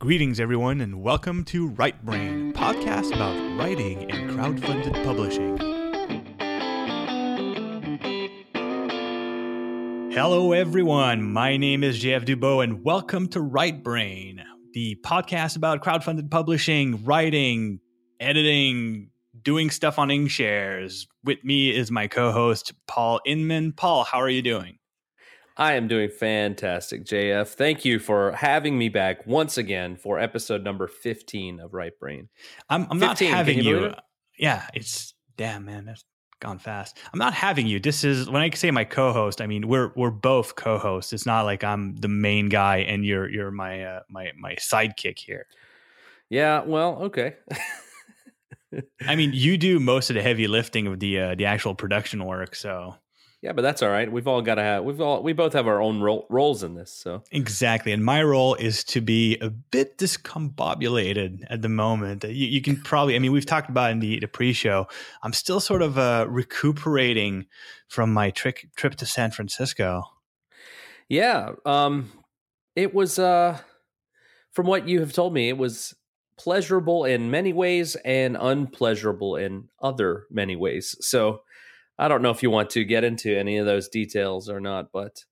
Greetings, everyone, and welcome to Right Brain, podcast about writing and crowdfunded publishing. Hello, everyone. My name is JF Dubeau, and welcome to Right Brain, the podcast about crowdfunded publishing, writing, editing, doing stuff on Inkshares. With me is my co-host Paul Inman. Paul, how are you doing? I am doing fantastic, JF. Thank you for having me back once again for episode number 15 of Right Brain. I'm, I'm 15, not having you. you yeah, it's damn man, that's gone fast. I'm not having you. This is when I say my co-host. I mean we're we're both co-hosts. It's not like I'm the main guy and you're you're my uh, my my sidekick here. Yeah, well, okay. I mean, you do most of the heavy lifting of the uh, the actual production work, so yeah, but that's all right. We've all got to have. We've all. We both have our own ro- roles in this. So exactly, and my role is to be a bit discombobulated at the moment. You, you can probably. I mean, we've talked about in the, the pre-show. I'm still sort of uh, recuperating from my trick trip to San Francisco. Yeah, um, it was. Uh, from what you have told me, it was pleasurable in many ways and unpleasurable in other many ways. So I don't know if you want to get into any of those details or not, but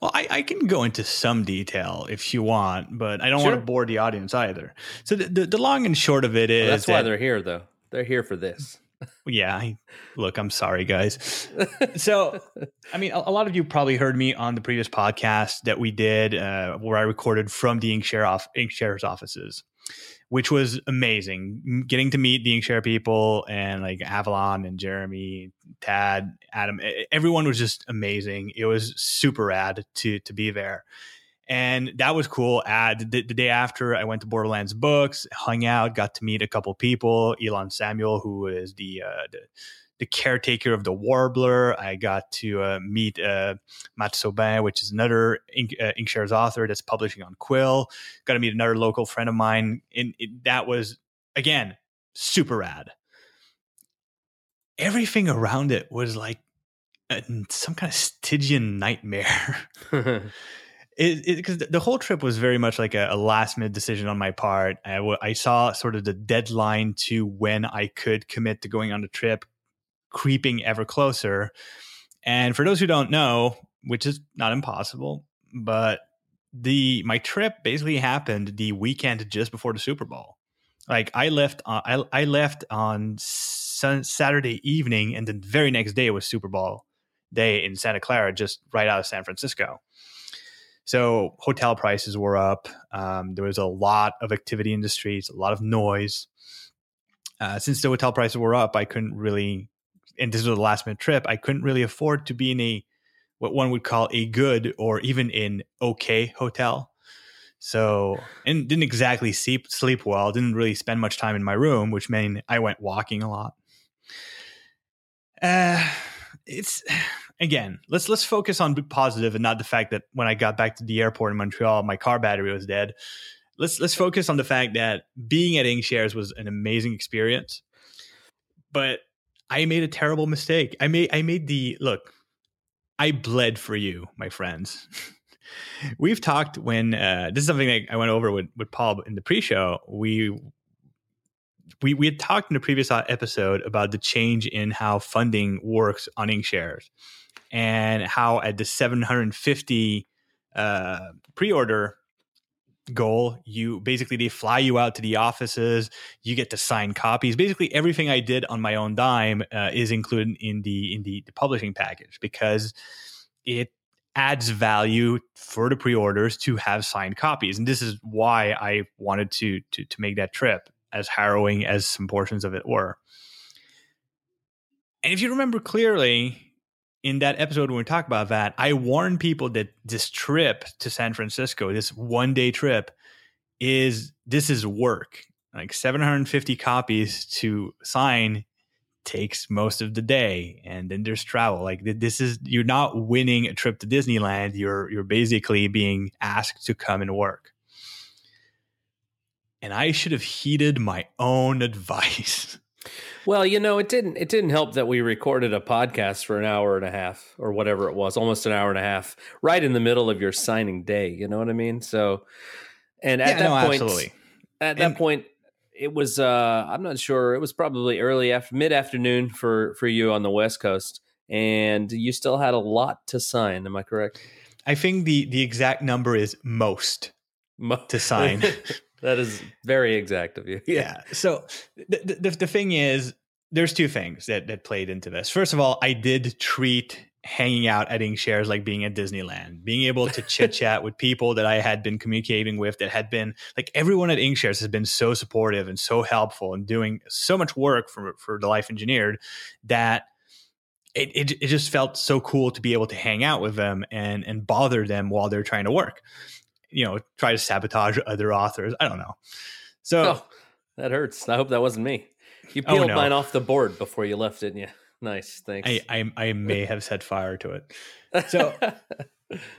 well, I, I can go into some detail if you want, but I don't sure. want to bore the audience either. So the, the, the long and short of it is well, that's that, why they're here, though. They're here for this. yeah, I, look, I'm sorry, guys. so, I mean, a, a, lot of you probably heard me on the previous podcast that we did, uh, where I recorded from the Inkshare off Inkshare's offices which was amazing. Getting to meet the Inkshare people and like Avalon and Jeremy, Tad, Adam, everyone was just amazing. It was super rad to to be there. And that was cool. Ad the, the day after, I went to Borderlands Books, hung out, got to meet a couple people. Elon Samuel, who is the, uh, the the caretaker of the Warbler. I got to uh, meet uh, Matt Sobin, which is another Ink, uh, Inkshares author that's publishing on Quill. Got to meet another local friend of mine. And it, that was, again, super rad. Everything around it was like a, some kind of Stygian nightmare. because the whole trip was very much like a, a last minute decision on my part. I, w- I saw sort of the deadline to when I could commit to going on the trip creeping ever closer. And for those who don't know, which is not impossible, but the my trip basically happened the weekend just before the Super Bowl. Like I left, uh, I I left on sun, Saturday evening, and the very next day was Super Bowl day in Santa Clara, just right out of San Francisco. So hotel prices were up. Um, there was a lot of activity in the streets, a lot of noise. Uh, since the hotel prices were up, I couldn't really and this was a last minute trip, I couldn't really afford to be in a what one would call a good or even an okay hotel. So, and didn't exactly sleep sleep well. Didn't really spend much time in my room, which meant I went walking a lot. Uh, it's again, let's let's focus on positive and not the fact that when I got back to the airport in Montreal, my car battery was dead. Let's let's focus on the fact that being at Inkshares was an amazing experience. But I made a terrible mistake. I made I made the look. I bled for you, my friends. We've talked when uh, this is something that I went over with with Paul in the pre-show. We we we had talked in the previous episode about the change in how funding works on Inkshares and how at the 750 uh, pre-order goal. You basically they fly you out to the offices. You get to sign copies. Basically everything i did on my own dime uh, is included in the in the, the publishing package because it adds value for the pre-orders to have signed copies. And this is why i wanted to to to make that trip as harrowing as some portions of it were. And if you remember clearly in that episode when we talk about that, I warn people that this trip to San Francisco, this one day trip, is this is work. Like 750 copies to sign takes most of the day, and then there's travel. Like this is you're not winning a trip to Disneyland. You're you're basically being asked to come and work. And I should have heeded my own advice. Well, you know, it didn't it didn't help that we recorded a podcast for an hour and a half or whatever it was, almost an hour and a half, right in the middle of your signing day. You know what I mean? So And at Yeah, that no, point, absolutely. at that And- point, it was uh, I'm not sure. It was probably early after mid afternoon for for you on the West Coast, and you still had a lot to sign. Am I correct? I think the the exact number is most Mo- to sign. that is very exact of you. yeah. So the, the the thing is, there's two things that that played into this. First of all, I did treat hanging out at InkShares like being at Disneyland, being able to chit chat with people that I had been communicating with that had been like everyone at InkShares has been so supportive and so helpful and doing so much work for for the Life Engineered that it, it it just felt so cool to be able to hang out with them and and bother them while they're trying to work. You know, try to sabotage other authors. I don't know. So Oh, that hurts. I hope that wasn't me. You Oh, peeled no. mine off the board before you left, didn't you? Nice, thanks. I, I I may have set fire to it. so-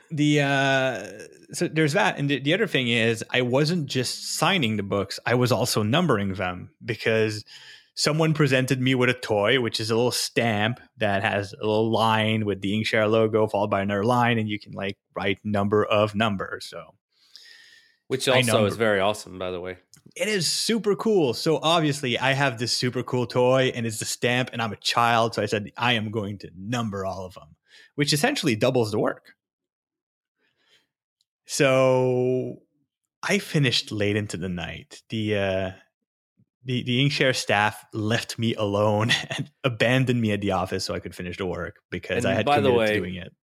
The uh so there's that and the, the other thing is I wasn't just signing the books, I was also numbering them because someone presented me with a toy which is a little stamp that has a little line with the Inkshare logo followed by another line and you can like write number of numbers. So which also is very awesome, by the way. it is super cool. So obviously, I have this super cool toy, and it's the stamp, and I'm a child. So I said I am going to number all of them, which essentially doubles the work. So I finished late into the night. The uh, the the Inkshare staff left me alone and abandoned me at the office so I could finish the work because And I had by the way- to doing it.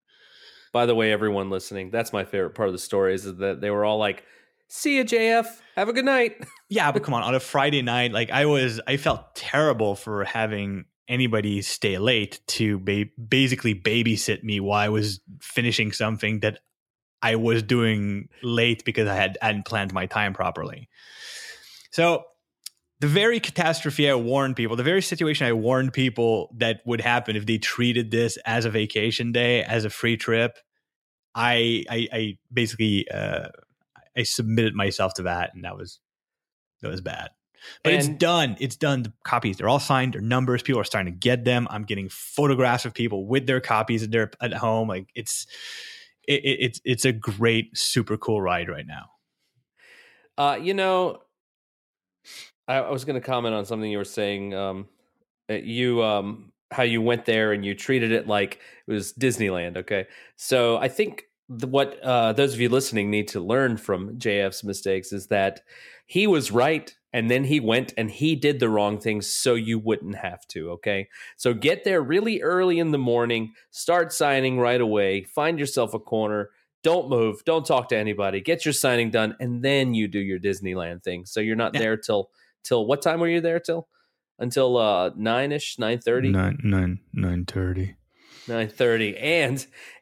By the way, everyone listening, that's my favorite part of the story is that they were all like, "See you, JF. Have a good night." Yeah, but come on, on a Friday night, like I was, I felt terrible for having anybody stay late to ba- basically babysit me while I was finishing something that I was doing late because I had hadn't planned my time properly. So the very catastrophe I warned people, the very situation I warned people that would happen if they treated this as a vacation day, as a free trip, I I, I basically uh, I submitted myself to that, and that was that was bad. But it's done. It's done. The copies, they're all signed. They're numbers. People are starting to get them. I'm getting photographs of people with their copies at their at home. Like it's it, it, it's it's a great, super cool ride right now. Uh, you know, I, I was going to comment on something you were saying. Um, you um, how you went there and you treated it like it was Disneyland. Okay, so I think the, what uh, those of you listening need to learn from JF's mistakes is that he was right. And then he went and he did the wrong things so you wouldn't have to. Okay. So get there really early in the morning, start signing right away, find yourself a corner, don't move, don't talk to anybody, get your signing done, and then you do your Disneyland thing. So you're not Yeah. there till till what time were you there till? Until uh nine ish, nine thirty? Nine nine nine thirty. Nine thirty.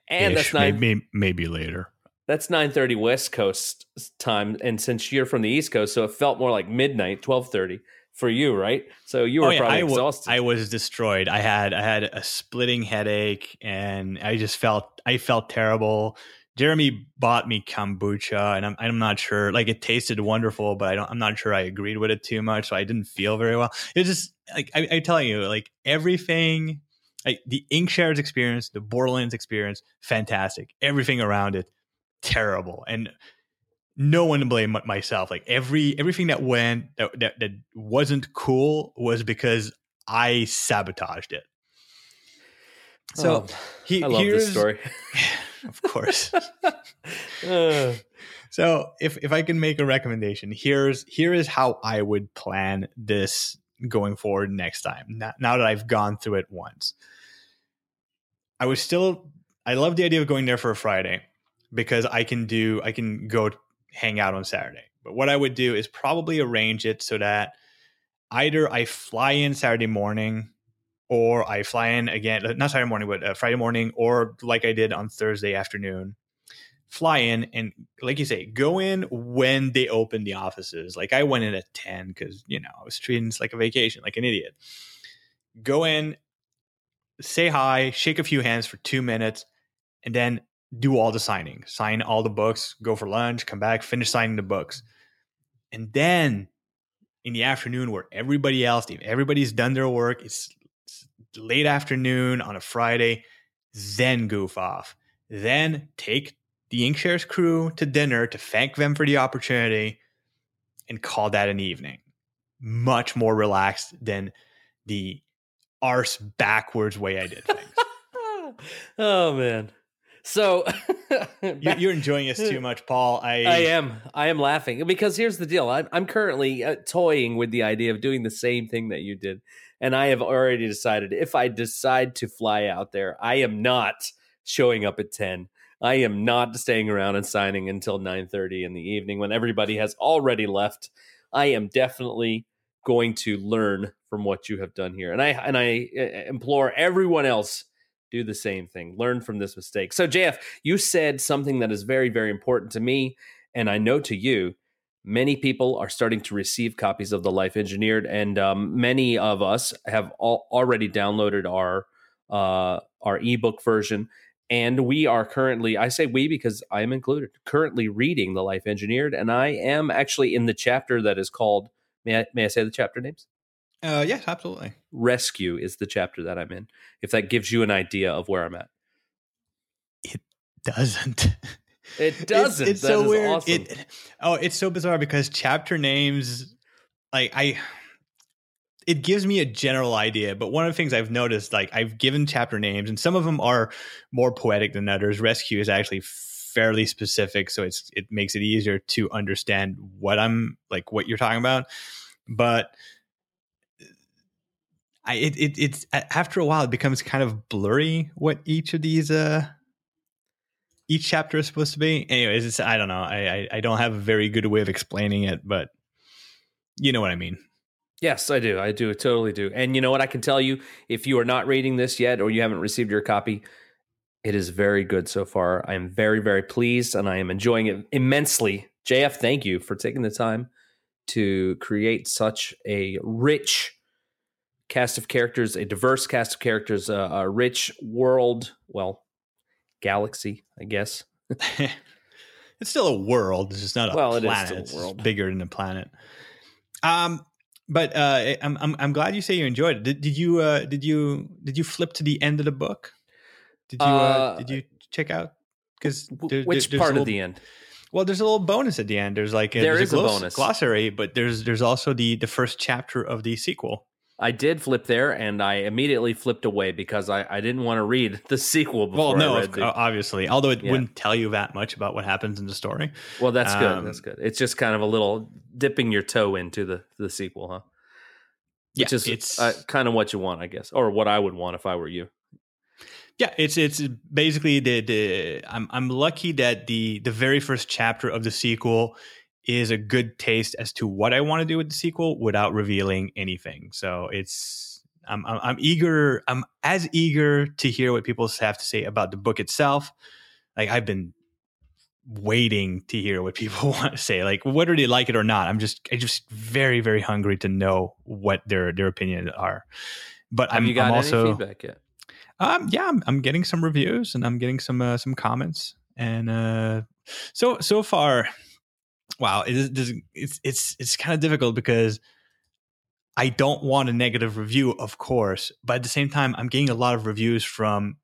And and that's nine maybe, maybe later. that's nine thirty West Coast time. And since you're from the East Coast, so it felt more like midnight, twelve thirty for you, right? So you were Oh, yeah, probably I exhausted. I was destroyed. I had I had a splitting headache, and I just felt I felt terrible. Jeremy bought me kombucha, and I'm I'm not sure. Like it tasted wonderful, but I don't. I'm not sure I agreed with it too much, so I didn't feel very well. It just like I, I tell you, like everything, like the Inkshares experience, the Borderlands experience, fantastic. Everything around it, terrible, and no one to blame but myself. Like every everything that went that, that that wasn't cool was because I sabotaged it. So Oh, he, I love this story. of course. Uh, so if if I can make a recommendation, here's here is how I would plan this going forward next time. Now, that I've gone through it once, I was still I love the idea of going there for a Friday because I can do I can go hang out on Saturday. But what I would do is probably arrange it so that either I fly in Saturday morning or I fly in again, not Saturday morning, but uh, Friday morning, or like I did on Thursday afternoon, fly in and, like you say, go in when they open the offices. Like I went in at 10 because, you know, I was treating this like a vacation, like an idiot. Go in, say hi, shake a few hands for two minutes, and then do all the signing. Sign all the books, go for lunch, come back, finish signing the books. And then in the afternoon, where everybody else, everybody's done their work, it's, it's late afternoon on a Friday, then goof off. Then take the Inkshares crew to dinner to thank them for the opportunity and call that an evening. Much more relaxed than the arse backwards way I did things. oh man. So you're enjoying this too much, Paul. I I am. I am laughing because here's the deal. I'm, I'm currently uh, toying with the idea of doing the same thing that you did, and I have already decided if I decide to fly out there, I am not showing up at ten. I am not staying around and signing until nine thirty in the evening when everybody has already left. I am definitely going to learn from what you have done here, and I and I uh, implore everyone else do the same thing. Learn from this mistake. So, JF, you said something that is very, very important to me, and I know to you. Many people are starting to receive copies of the Life Engineered, and um, many of us have already downloaded our uh, our ebook version. And we are currently, I say we because I am included, currently reading the Life Engineered, and I am actually in the chapter that is called. May I, may I say the chapter names? Uh, yes, absolutely. Rescue is the chapter that I'm in. If that gives you an idea of where I'm at, it doesn't. It doesn't. It's, it's so weird. Awesome. It, oh, it's so bizarre because chapter names, like I, it gives me a general idea. But one of the things I've noticed, like I've given chapter names, and some of them are more poetic than others. Rescue is actually fairly specific, so it's it makes it easier to understand what I'm like, what you're talking about. But I it, it it's after a while it becomes kind of blurry what each of these uh each chapter is supposed to be. Anyways, it's I don't know. I, I I don't have a very good way of explaining it, but you know what I mean. Yes, I do. I do. Totally do. And you know what? I can tell you if you are not reading this yet or you haven't received your copy, it is very good so far. I am very, very pleased and I am enjoying it immensely. JF, thank you for taking the time to create such a rich cast of characters, a diverse cast of characters, uh, a rich world, well, galaxy, I guess. it's still a world. It's just not a well, planet. It is still a world. It's bigger than a planet. Um, but uh, I'm, I'm I'm glad you say you enjoyed it. Did, did you uh, did you did you flip to the end of the book? Did you uh, uh did you check out? Because there, which there, part little, of the end? Well, there's a little bonus at the end. There's like a, there there's is a, gloss, a bonus glossary, but there's there's also the the first chapter of the sequel. I did flip there, and I immediately flipped away because I, I didn't want to read the sequel before. Well, no, the, obviously, although it yeah. wouldn't tell you that much about what happens in the story. Well, that's um, good. That's good. It's just kind of a little dipping your toe into the the sequel, huh? Which yeah, is it's uh, kind of what you want, I guess, or what I would want if I were you. Yeah, it's it's basically the the I'm I'm lucky that the the very first chapter of the sequel is a good taste as to what I want to do with the sequel without revealing anything. So it's I'm, I'm, I'm eager. I'm as eager to hear what people have to say about the book itself. Like I've been waiting to hear what people want to say. Like whether they like it or not, I'm just I'm just very very hungry to know what their their opinions are. But have I'm, you got I'm also, any feedback yet? Um, yeah, I'm, I'm getting some reviews and I'm getting some uh, some comments and uh, so so far wow, it is, it's it's it's kind of difficult because I don't want a negative review, of course, but at the same time, I'm getting a lot of reviews from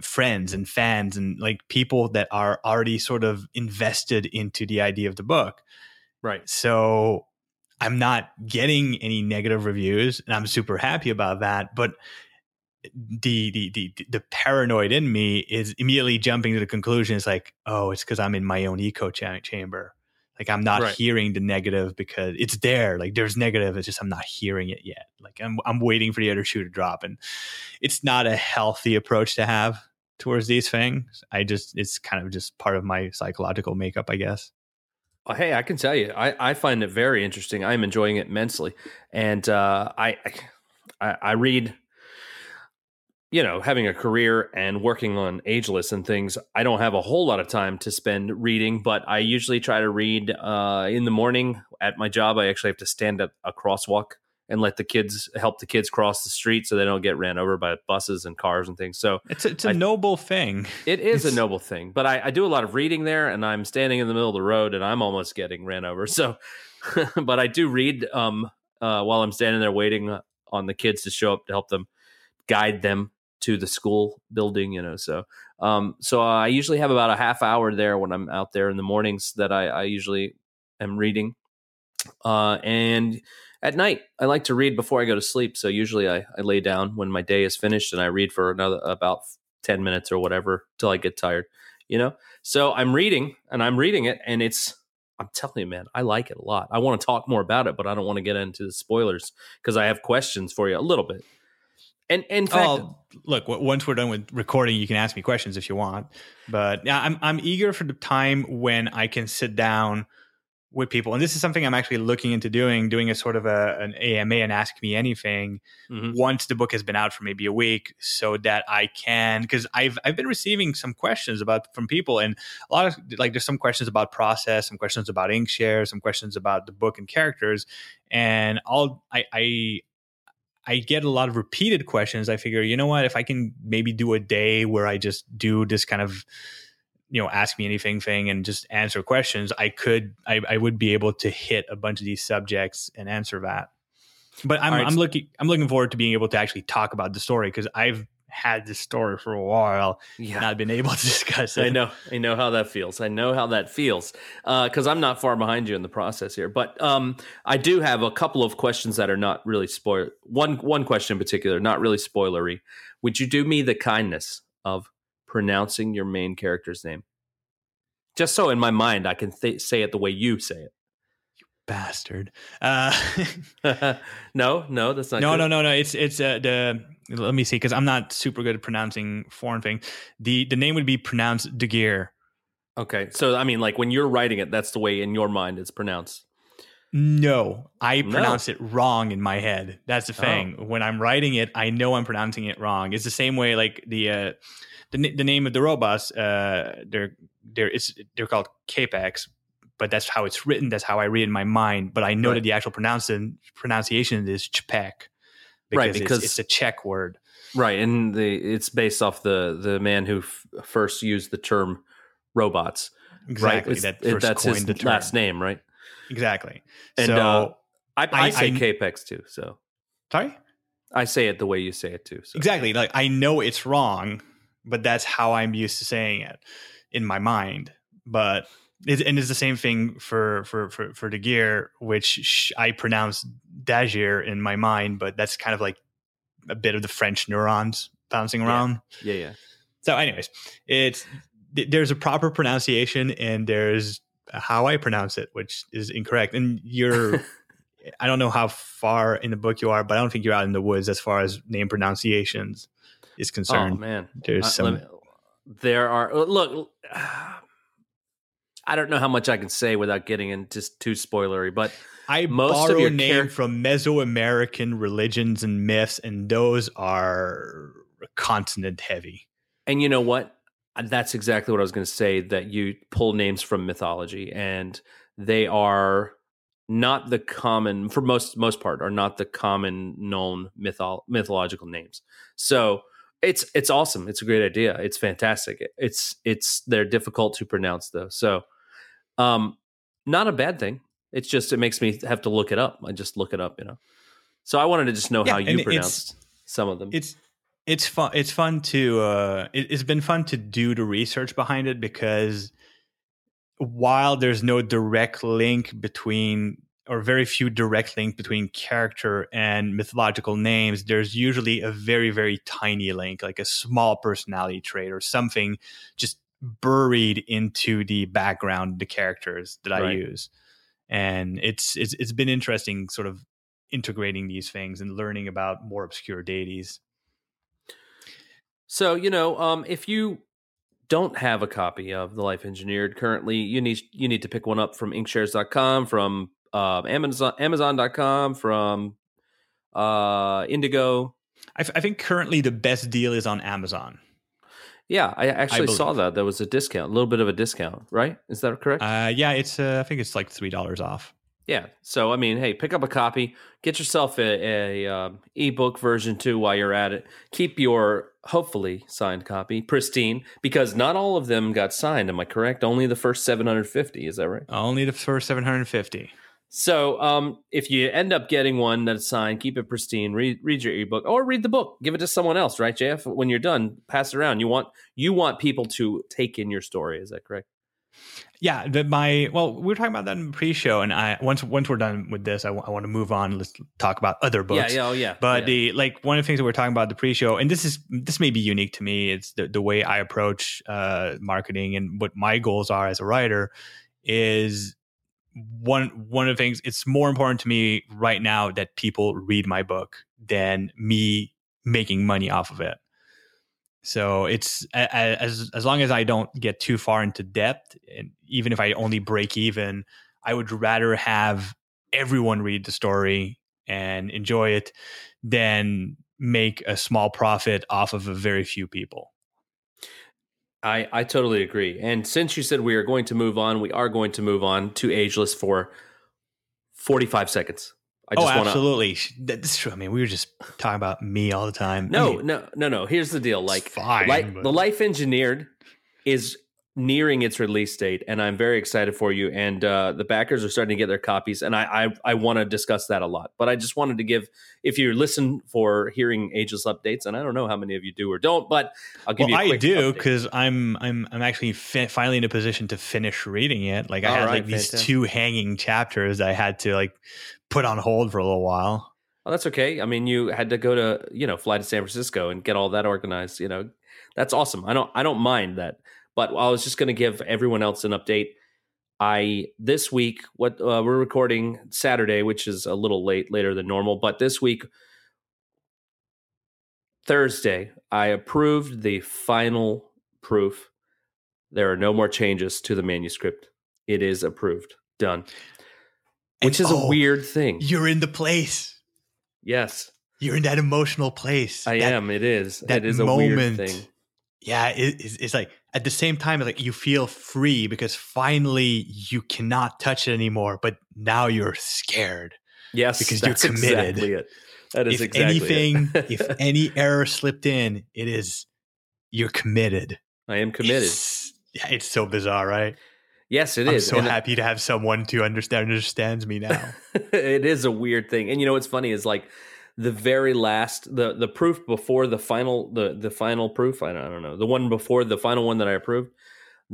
friends and fans and like people that are already sort of invested into the idea of the book. Right. So I'm not getting any negative reviews and I'm super happy about that, but the the the the paranoid in me is immediately jumping to the conclusion it's like, oh, it's cuz I'm in my own echo chamber like I'm not right. hearing the negative because it's there. Like there's negative. It's just I'm not hearing it yet. Like I'm I'm waiting for the other shoe to drop, and it's not a healthy approach to have towards these things. I just it's kind of just part of my psychological makeup, I guess. Well, hey, I can tell you, I, I find it very interesting. I'm enjoying it immensely, and uh, I, I I read you know, having a career and working on ageless and things, I don't have a whole lot of time to spend reading, but I usually try to read uh, in the morning at my job. I actually have to stand at a crosswalk and let the kids help the kids cross the street so they don't get ran over by buses and cars and things. So it's a, it's a I, noble thing. It is a noble thing, but I, I, do a lot of reading there, and I'm standing in the middle of the road, and I'm almost getting ran over. So, but I do read um, uh, while I'm standing there waiting on the kids to show up to help them guide them to the school building, you know. So Um, so I usually have about a half hour there when I'm out there in the mornings that I, I usually am reading. Uh, and at night, I like to read before I go to sleep. So usually I, I lay down when my day is finished and I read for another about 10 minutes or whatever till I get tired, you know? So I'm reading and I'm reading it and it's, I'm telling you, man, I like it a lot. I want to talk more about it, but I don't want to get into the spoilers because I have questions for you a little bit. And, and in fact, oh, look, once we're done with recording, you can ask me questions if you want. But yeah, I'm I'm eager for the time when I can sit down with people, and this is something I'm actually looking into doing, doing a sort of a, an AMA and ask me anything mm-hmm. once the book has been out for maybe a week, so that I can because I've I've been receiving some questions about from people, and a lot of like there's some questions about process, some questions about Inkshare, some questions about the book and characters, and all I I I get a lot of repeated questions. I figure, you know what, if I can maybe do a day where I just do this kind of, you know, ask me anything thing and just answer questions, I could, I, I would be able to hit a bunch of these subjects and answer that. But I'm, right. I'm looking, I'm looking forward to being able to actually talk about the story because I've had this story for a while yeah. I've been able to discuss it. I know. I know how that feels. I know how that feels because uh, I'm not far behind you in the process here. But um, I do have a couple of questions that are not really spoil. One one question in particular, not really spoilery. Would you do me the kindness of pronouncing your main character's name? Just so in my mind I can th- say it the way you say it bastard. Uh, no, no, that's not. No, good. no, no, no. It's it's uh, the. Let me see, because I'm not super good at pronouncing foreign things. The the name would be pronounced De Geer. Okay, so I mean, like when you're writing it, that's the way in your mind it's pronounced. No, I pronounce it wrong in my head. That's the thing. Oh. When I'm writing it, I know I'm pronouncing it wrong. It's the same way, like the uh, the the name of the robots. Uh, they're they're it's they're called Capeks, but that's how it's written. That's how I read it in my mind. But I know right. that the actual pronunciation pronunciation is because, right, because it's, it's, a Czech word. Right, and the it's based off the the man who f- first used the term robots. Exactly, right? that it, that's his last name, right? Exactly. And so, uh, I, I, I, say I, Capeks too. So sorry, I say it the way you say it too. So. Exactly. Like I know it's wrong, but that's how I'm used to saying it in my mind. But it, and it's the same thing for for for for De Geer, which I pronounce Dagir in my mind, but that's kind of like a bit of the French neurons bouncing around. Yeah, yeah. yeah. So, anyways, it's there's a proper pronunciation and there's how I pronounce it, which is incorrect. And you're, I don't know how far in the book you are, but I don't think you're out in the woods as far as name pronunciations is concerned. Oh man, there's uh, some. Me, there are look. I don't know how much I can say without getting into too spoilery, but I most borrow of your name char- from Mesoamerican religions and myths, and those are continent heavy. And you know what? That's exactly what I was going to say. That you pull names from mythology, and they are not the common for most most part are not the common known mytho- mythological names. So it's it's awesome. It's a great idea. It's fantastic. It's it's they're difficult to pronounce though. So um, not a bad thing. It's just it makes me have to look it up. I just look it up, you know. So I wanted to just know yeah, how you pronounce some of them. It's it's fun. It's fun to. Uh, it, it's been fun to do the research behind it because while there's no direct link between or very few direct link between character and mythological names there's usually a very very tiny link like a small personality trait or something just buried into the background the characters that I use. And it's it's it's been interesting sort of integrating these things and learning about more obscure deities. So, you know, um, if you don't have a copy of The Life Engineered currently, you need you need to pick one up from inkshares.com, from uh, Amazon amazon.com, from uh, Indigo. I, f- I think currently the best deal is on Amazon. Yeah, I actually I saw that there was a discount, a little bit of a discount, right? Is that correct? Uh, yeah, it's uh, I think it's like three dollars off. Yeah, so I mean, hey, pick up a copy, get yourself a, a um, ebook version too while you're at it. Keep your hopefully signed copy pristine because not all of them got signed. Am I correct? Only the first 750. Is that right? Only the first 750. So, um, if you end up getting one that's signed, keep it pristine. Read read your ebook or read the book. Give it to someone else, right, JF? When you're done, pass it around. You want you want people to take in your story. Is that correct? Yeah, the, my well, we were talking about that in pre-show, and I once once we're done with this, I, w- I want to move on. Let's talk about other books. Yeah, yeah, oh yeah. But yeah. the like one of the things that we're talking about the pre-show, and this is this may be unique to me. It's the, the way I approach uh, marketing and what my goals are as a writer is one one of the things. It's more important to me right now that people read my book than me making money off of it. So it's as as long as I don't get too far into depth, and even if I only break even, I would rather have everyone read the story and enjoy it than make a small profit off of a very few people. I, I totally agree. And since you said we are going to move on, we are going to move on to Ageless for 45 seconds. I oh, just oh, absolutely. Wanna... That's true. I mean, we were just talking about me all the time. No, I mean, no, no, no. Here's the deal. Like, fine, li- but... the Life Engineered is nearing its release date, and I'm very excited for you. And uh, the backers are starting to get their copies, and I I, I want to discuss that a lot. But I just wanted to give, if you listen for hearing Ageless updates, and I don't know how many of you do or don't, but I'll give well, you. I do because I'm I'm I'm actually fi- finally in a position to finish reading it. Like I All had right, like these fantastic. two hanging chapters I had to like put on hold for a little while. Well, that's okay. I mean, you had to go to you know fly to San Francisco and get all that organized. You know, that's awesome. I don't I don't mind that. But I was just going to give everyone else an update. I this week what uh, we're recording Saturday, which is a little late later than normal, but this week Thursday, I approved the final proof. There are no more changes to the manuscript. It is approved. Done. Which And, is a oh, weird thing. You're in the place. Yes, You're in that emotional place. I That- am. It is. that it is a weird moment. thing. Yeah, it, it's, it's like at the same time, like you feel free because finally you cannot touch it anymore. But now you're scared. Yes, Because you're committed. Exactly it. That is if exactly anything, it. if any error slipped in, it is you're committed. I am committed. It's, yeah, it's so bizarre, right? yes, it I'm is. so And happy to have someone to understand understands me now. it is a weird thing. And you know what's funny is like the very last the the proof before the final the the final proof I don't, I don't know the one before the final one that I approved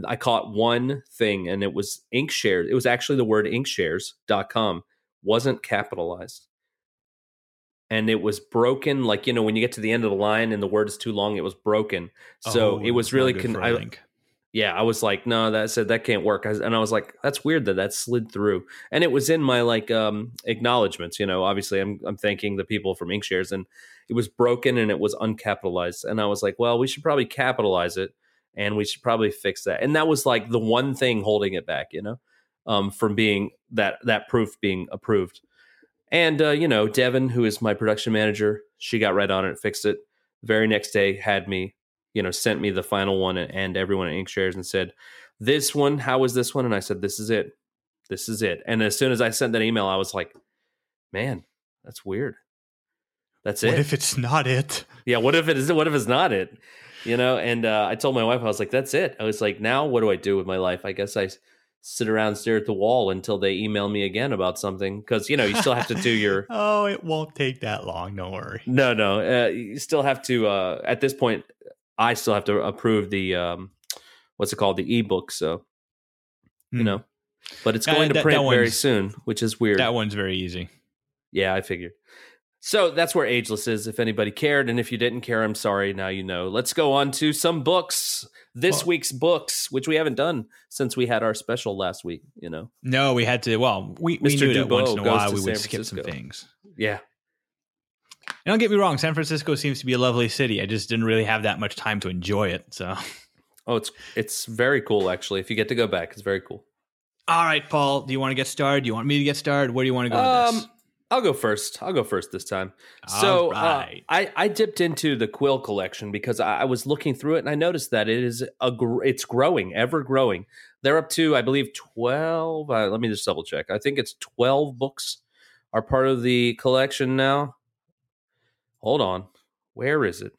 I caught one thing and it was ink shares. It was actually the word inkshares.com wasn't capitalized. And it was broken like you know when you get to the end of the line and the word is too long it was broken. So Oh, it was really con- I. yeah, I was like, no, that said that can't work. And I was like, that's weird that that slid through. And it was in my like um acknowledgments, you know, obviously I'm I'm thanking the people from Inkshares and it was broken and it was uncapitalized. And I was like, well, we should probably capitalize it and we should probably fix that. And that was like the one thing holding it back, you know, um from being that that proof being approved. And uh, you know, Devin, who is my production manager, she got right on it, fixed it. Very next day had me you know, sent me the final one and, and everyone at Inkshares and said, "This one, how is this one?" And I said, "This is it. This is it." And as soon as I sent that email, I was like, "Man, that's weird. That's What it." if it's not it? yeah. What if it is? What if it's not it? You know. And uh, I told my wife, I was like, "That's it." I was like, "Now, what do I do with my life? I guess I." sit around, stare at the wall until they email me again about something because you know you still have to do your." oh, it won't take that long. Don't worry. No, no. Uh, you still have to. Uh, at this point, I still have to approve the um, what's it called, the ebook. So you Hmm. know, but it's Uh, going to print very soon, which is weird. That one's very easy. yeah, I figured. So that's where Ageless is. If anybody cared, and if you didn't care, I'm sorry. Now you know. Let's go on to some books. This Well- week's books, which we haven't done since we had our special last week. You know. No, we had to. Well, we, we knew that once in a while we would San skip some things. Yeah. And don't get me wrong, San Francisco seems to be a lovely city. I just didn't really have that much time to enjoy it. So, Oh, it's it's very cool actually. If you get to go back, it's very cool. all right, Paul, do you want to get started? Do you want me to get started? Where do you want to go with this? Um, I'll go first. I'll go first this time. So All uh. I I dipped into the Quill collection because I, I was looking through it and I noticed that it is a gr- it's growing, ever growing. They're up to I believe twelve. Uh, let me just double check. I think it's twelve books are part of the collection now. Hold on, where is it?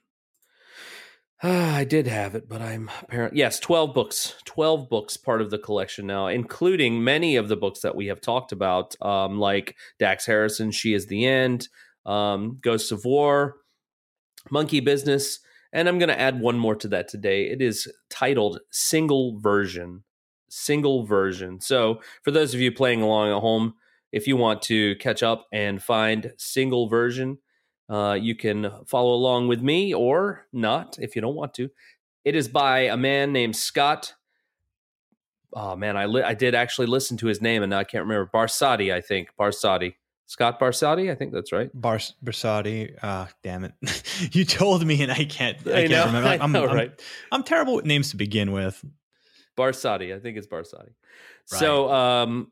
I did have it, but I'm apparent. Yes, twelve books. Twelve books, part of the collection now, including many of the books that we have talked about, um, like Dax Harrison, "She Is the End," um, "Ghosts of War," "Monkey Business," and I'm going to add one more to that today. It is titled "Single Version." Single version. So, for those of you playing along at home, if you want to catch up and find single version, uh, you can follow along with me or not if you don't want to. It is by a man named Scott. Oh man, I li- I did actually listen to his name and I can't remember Barsotti. I think Barsotti. Scott Barsotti. I think that's right. Bars Barsotti. Ah, oh, damn it! you told me and I can't. I, I can't know, remember. I I'm, know, I'm, right? I'm terrible with names to begin with. Barsotti. I think it's Barsotti. So, um,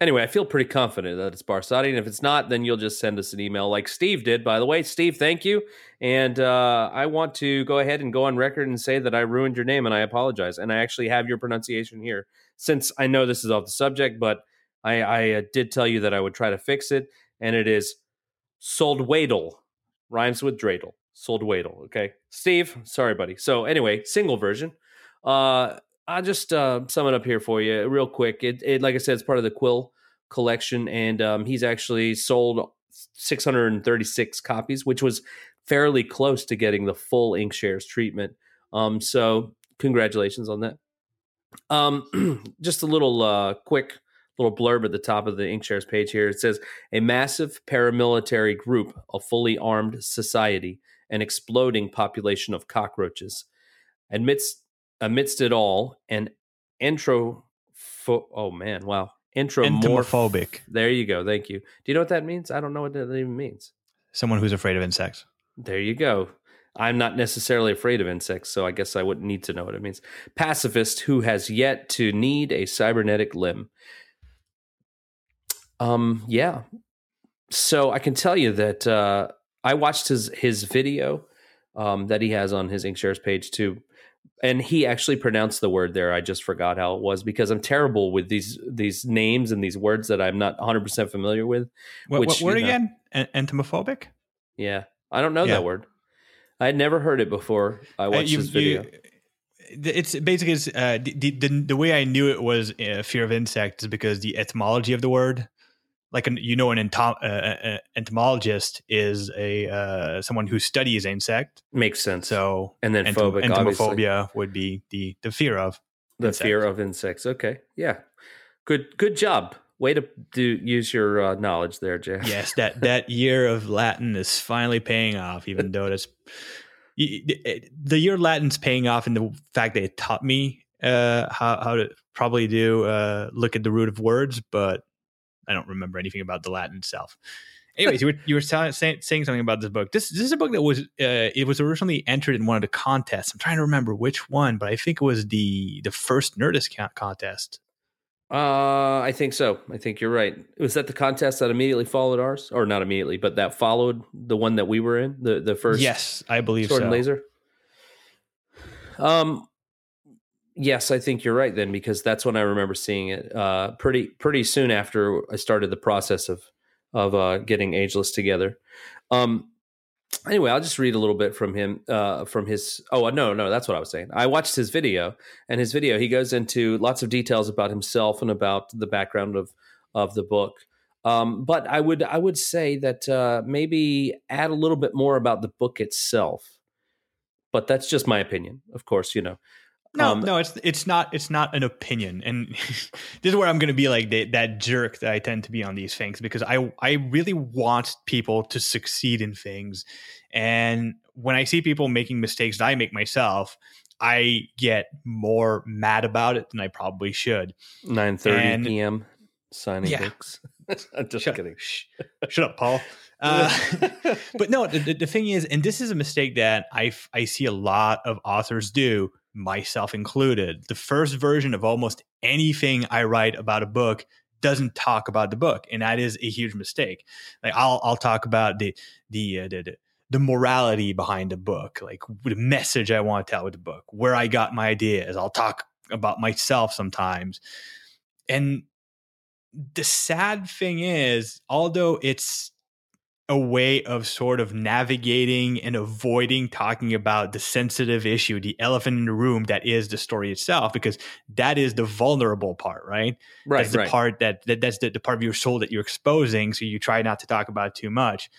anyway, I feel pretty confident that it's Barsotti. And if it's not, then you'll just send us an email like Steve did, by the way. Steve, thank you. And uh, I want to go ahead and go on record and say that I ruined your name and I apologize. And I actually have your pronunciation here since I know this is off the subject, but I, I uh, did tell you that I would try to fix it. And it is Soldwadel, rhymes with dreidel. Soldwadel. Okay. Steve, sorry, buddy. So, anyway, single version. Uh, I'll just uh, sum it up here for you real quick. It, it, like I said, it's part of the Quill collection, and um, he's actually sold 636 copies, which was fairly close to getting the full Inkshares treatment. Um, so, congratulations on that. Um, just a little uh, quick little blurb at the top of the Inkshares page here. It says a massive paramilitary group, a fully armed society, an exploding population of cockroaches. Amidst amidst it all, an intro. oh man, wow, Intro. entomophobic. There you go. Thank you. Do you know what that means? I don't know what that even means. Someone who's afraid of insects. There you go. I'm not necessarily afraid of insects, so I guess I wouldn't need to know what it means. Pacifist who has yet to need a cybernetic limb. Um, yeah. So I can tell you that uh, I watched his his video um, that he has on his Inkshares page too, and he actually pronounced the word there. I just forgot how it was because I'm terrible with these these names and these words that I'm not 100 percent familiar with. What, which, what word you know- again? En- entomophobic. Yeah, I don't know Yeah. that word. I had never heard it before. I Uh, watched you- this video. you- it's basically it's, uh, the, the the way I knew it was uh, fear of insects is because the etymology of the word, like an, you know, an entom- uh, uh, entomologist is a uh, someone who studies insect. Makes sense. So and then entom- phobic, obviously. entomophobia would be the the fear of. the insects. fear of insects. Okay, yeah, good, good job. Way to do use your uh, knowledge there, Jay. yes, that that year of Latin is finally paying off, even though it's y- the year Latin's paying off in the fact that it taught me uh, how how to probably do uh, look at the root of words, but I don't remember anything about the Latin itself. Anyways, you were you were saying, saying something about this book. This this is a book that was uh, it was originally entered in one of the contests. I'm trying to remember which one, but I think it was the the first Nerdist con- contest. Uh, I think so. I think you're right. Was that the contest that immediately followed ours, or not immediately, but that followed the one that we were in the the first? yes, I believe sword so. and laser. Um, yes, I think you're right then because that's when I remember seeing it. Uh, pretty pretty soon after I started the process of of uh, getting Ageless together. Um, anyway, I'll just read a little bit from him uh, from his. Oh no, no, that's what I was saying. I watched his video, and his video he goes into lots of details about himself and about the background of of the book. Um, but I would I would say that uh, maybe add a little bit more about the book itself. But that's just my opinion, of course. You know, No, Um, no, it's it's not it's not an opinion, and this is where I'm going to be like the, that jerk that I tend to be on these things because I I really want people to succeed in things, and when I see people making mistakes that I make myself, I get more mad about it than I probably should. nine thirty p.m. signing Yeah. books. I'm just Shut- kidding. Shh, shut up, Paul. Uh, but no, the, the- the thing is, and this is a mistake that I I see a lot of authors do, myself included. The first version of almost anything I write about a book doesn't talk about the book, and that is a huge mistake. Like I'll I'll talk about the the uh, the, the morality behind the book, like the message I want to tell with the book, where I got my ideas. I'll talk about myself sometimes, and the sad thing is, although it's a way of sort of navigating and avoiding talking about the sensitive issue, the elephant in the room that is the story itself, because that is the vulnerable part, right? Right. That's the right. part that, that that's the, the part of your soul that you're exposing. So you try not to talk about it too much.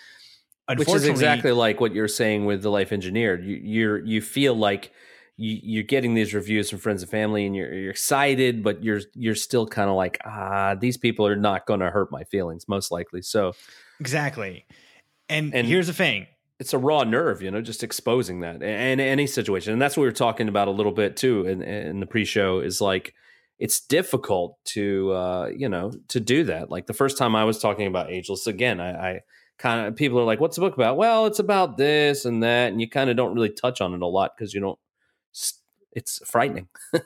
Which is exactly like what you're saying with the life engineered. You you're you feel like you, you're getting these reviews from friends and family, and you're you're excited, but you're you're still kind of like ah, these people are not going to hurt my feelings, most likely. So exactly. And, And- here's the thing. it's a raw nerve, you know, just exposing that in any situation. And that's what we were talking about a little bit too in, in the pre-show is like it's difficult to uh, you know to do that. Like the first time I was talking about Ageless again, I, I kind of people are like, "What's the book about?" Well, it's about this and that, and you kind of don't really touch on it a lot because you don't. It's frightening.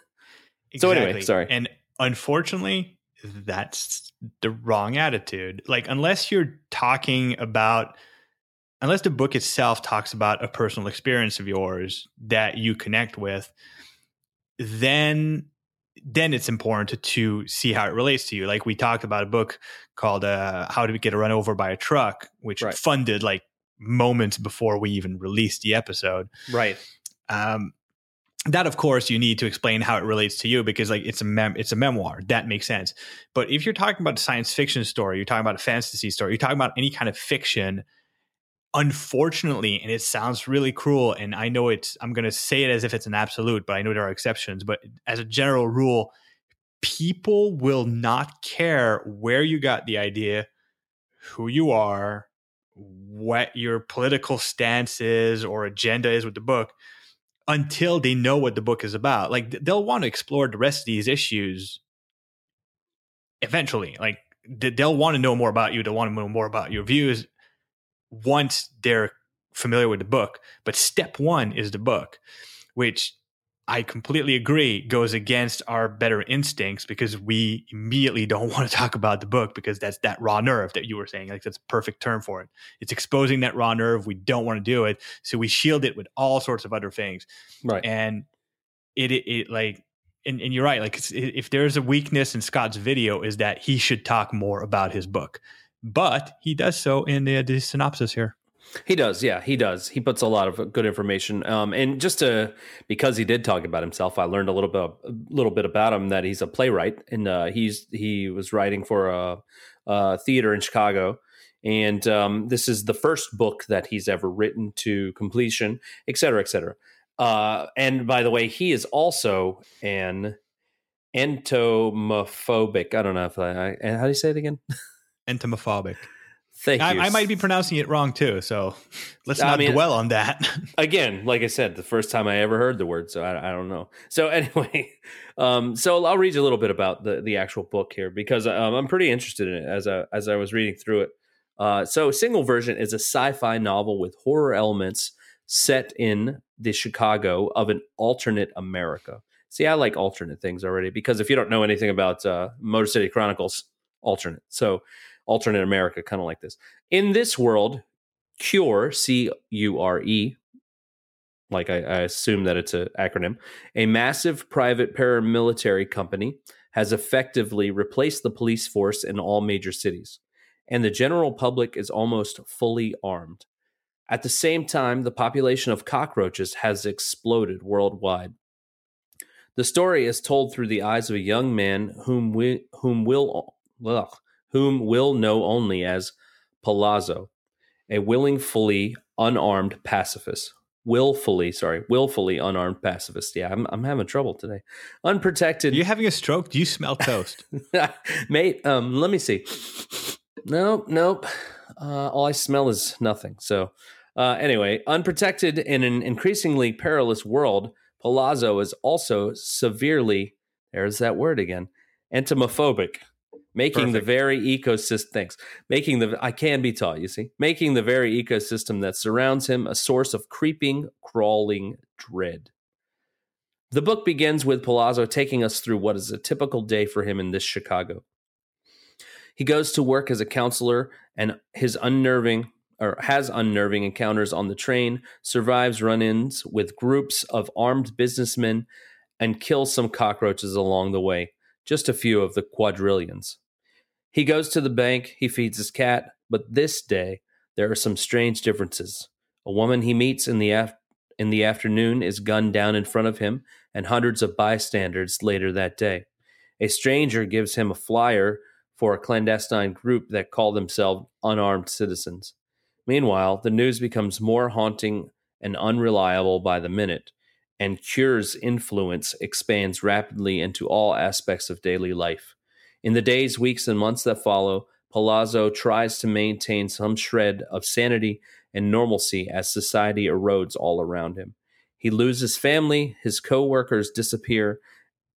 So anyway, sorry. And unfortunately, that's the wrong attitude. Like unless you're talking about unless the book itself talks about a personal experience of yours that you connect with, then then it's important to, to see how it relates to you. Like we talked about a book called uh, "How to Get Run Over by a Truck," which Right. funded like moments before we even released the episode Right. um, that of course you need to explain how it relates to you because like it's a mem- it's a memoir. That makes sense. But if you're talking about a science fiction story you're talking about a fantasy story you're talking about any kind of fiction unfortunately and it sounds really cruel and i know it's i'm going to say it as if it's an absolute but i know there are exceptions but as a general rule people will not care where you got the idea who you are what your political stance is or agenda is with the book until they know what the book is about. Like they'll want to explore the rest of these issues eventually. Like they'll want to know more about you. They'll want to know more about your views once they're familiar with the book. But step one is the book, which I completely agree goes against our better instincts because we immediately don't want to talk about the book because that's that raw nerve that you were saying. Like that's a perfect term for it. It's exposing that raw nerve. We don't want to do it. So we shield it with all sorts of other things. Right. And it, it, it like, and, and you're right. Like it's- if there's a weakness in Scott's video is that he should talk more about his book, but he does so in the, the synopsis here. He does, yeah, he does. He puts a lot of good information. Um, and just to because he did talk about himself, I learned a little bit a little bit about him that he's a playwright, and uh, he's he was writing for a, a theater in Chicago, and um, this is the first book that he's ever written to completion, et cetera, et cetera. Uh, and by the way, he is also an entomophobic. I don't know if I, I how do you say it again? Entomophobic. Thank you. I, I might be pronouncing it wrong too. So let's I not mean- dwell on that. again, like I said, the first time I ever heard the word, so I, I don't know. So anyway, um, so I'll read you a little bit about the the actual book here because um, I'm pretty interested in it as I as I was reading through it. Uh, so single version is a sci-fi novel with horror elements set in the Chicago of an alternate America. See, I like alternate things already because if you don't know anything about uh, Motor City Chronicles, alternate. So alternate America, kind of like this. In this world, Cure, C U R E, like I, I assume that it's an acronym, a massive private paramilitary company has effectively replaced the police force in all major cities, and the general public is almost fully armed. At the same time, the population of cockroaches has exploded worldwide. The story is told through the eyes of a young man whom we, whom will ugh, whom will know only as Palazzo, a willingly unarmed pacifist. Willfully, sorry, willfully unarmed pacifist. Yeah, I'm I'm having trouble today. Unprotected. Are you having a stroke? Do you smell toast? Mate, um, let me see. Nope, nope. Uh, all I smell is nothing. So, uh, anyway, unprotected in an increasingly perilous world, Palazzo is also severely, there's that word again, entomophobic, making Perfect. the very ecosystem, thanks, making the, I can be taught, you see, making the very ecosystem that surrounds him a source of creeping, crawling dread. The book begins with Palazzo taking us through what is a typical day for him in this Chicago. He goes to work as a counselor and his unnerving or has unnerving encounters on the train, survives run-ins with groups of armed businessmen and kills some cockroaches along the way, just a few of the quadrillions. He goes to the bank, he feeds his cat, but this day there are some strange differences. A woman he meets in the af- in the afternoon is gunned down in front of him and hundreds of bystanders later that day. A stranger gives him a flyer for a clandestine group that call themselves unarmed citizens. Meanwhile, the news becomes more haunting and unreliable by the minute, and Cure's influence expands rapidly into all aspects of daily life. In the days, weeks, and months that follow, Palazzo tries to maintain some shred of sanity and normalcy as society erodes all around him. He loses family, his co-workers disappear,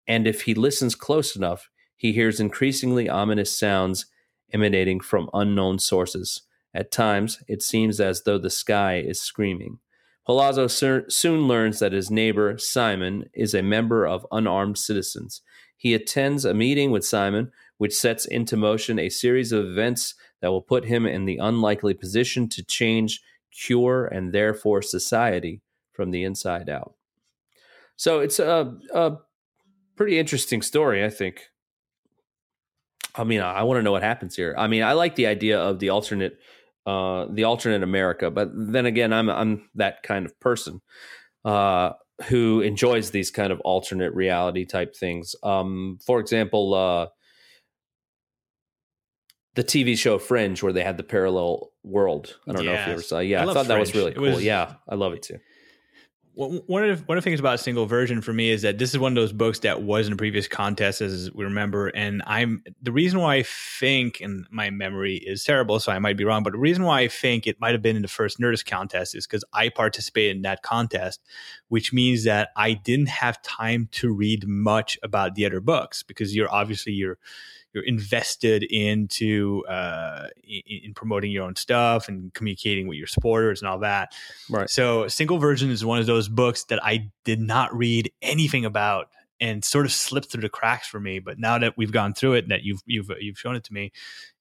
and if he listens close enough, he hears increasingly ominous sounds emanating from unknown sources. At times, it seems as though the sky is screaming. Palazzo soon learns that his neighbor, Simon, is a member of unarmed citizens. He attends a meeting with Simon, which sets into motion a series of events that will put him in the unlikely position to change, cure, and therefore society from the inside out. So it's a, a pretty interesting story, I think. I mean, I, I want to know what happens here. I mean, I like the idea of the alternate, uh, the alternate America, but then again, I'm I'm that kind of person uh, who enjoys these kind of alternate reality type things. Um, for example, uh, the TV show Fringe, where they had the parallel world. I don't yes. know if you ever saw. Yeah, I, I thought Fringe. that was really cool. Was, yeah, I love it too one of the, one of the things about single version for me is that this is one of those books that was in a previous contest, as we remember. And I'm the reason why I think, and my memory is terrible, so I might be wrong, but the reason why I think it might have been in the first Nerdist contest is because I participated in that contest, which means that I didn't have time to read much about the other books because you're obviously you're you're invested into uh, in, in, promoting your own stuff and communicating with your supporters and all that. Right. So, single version is one of those books that I did not read anything about and sort of slipped through the cracks for me. But now that we've gone through it, that you've you've you've shown it to me,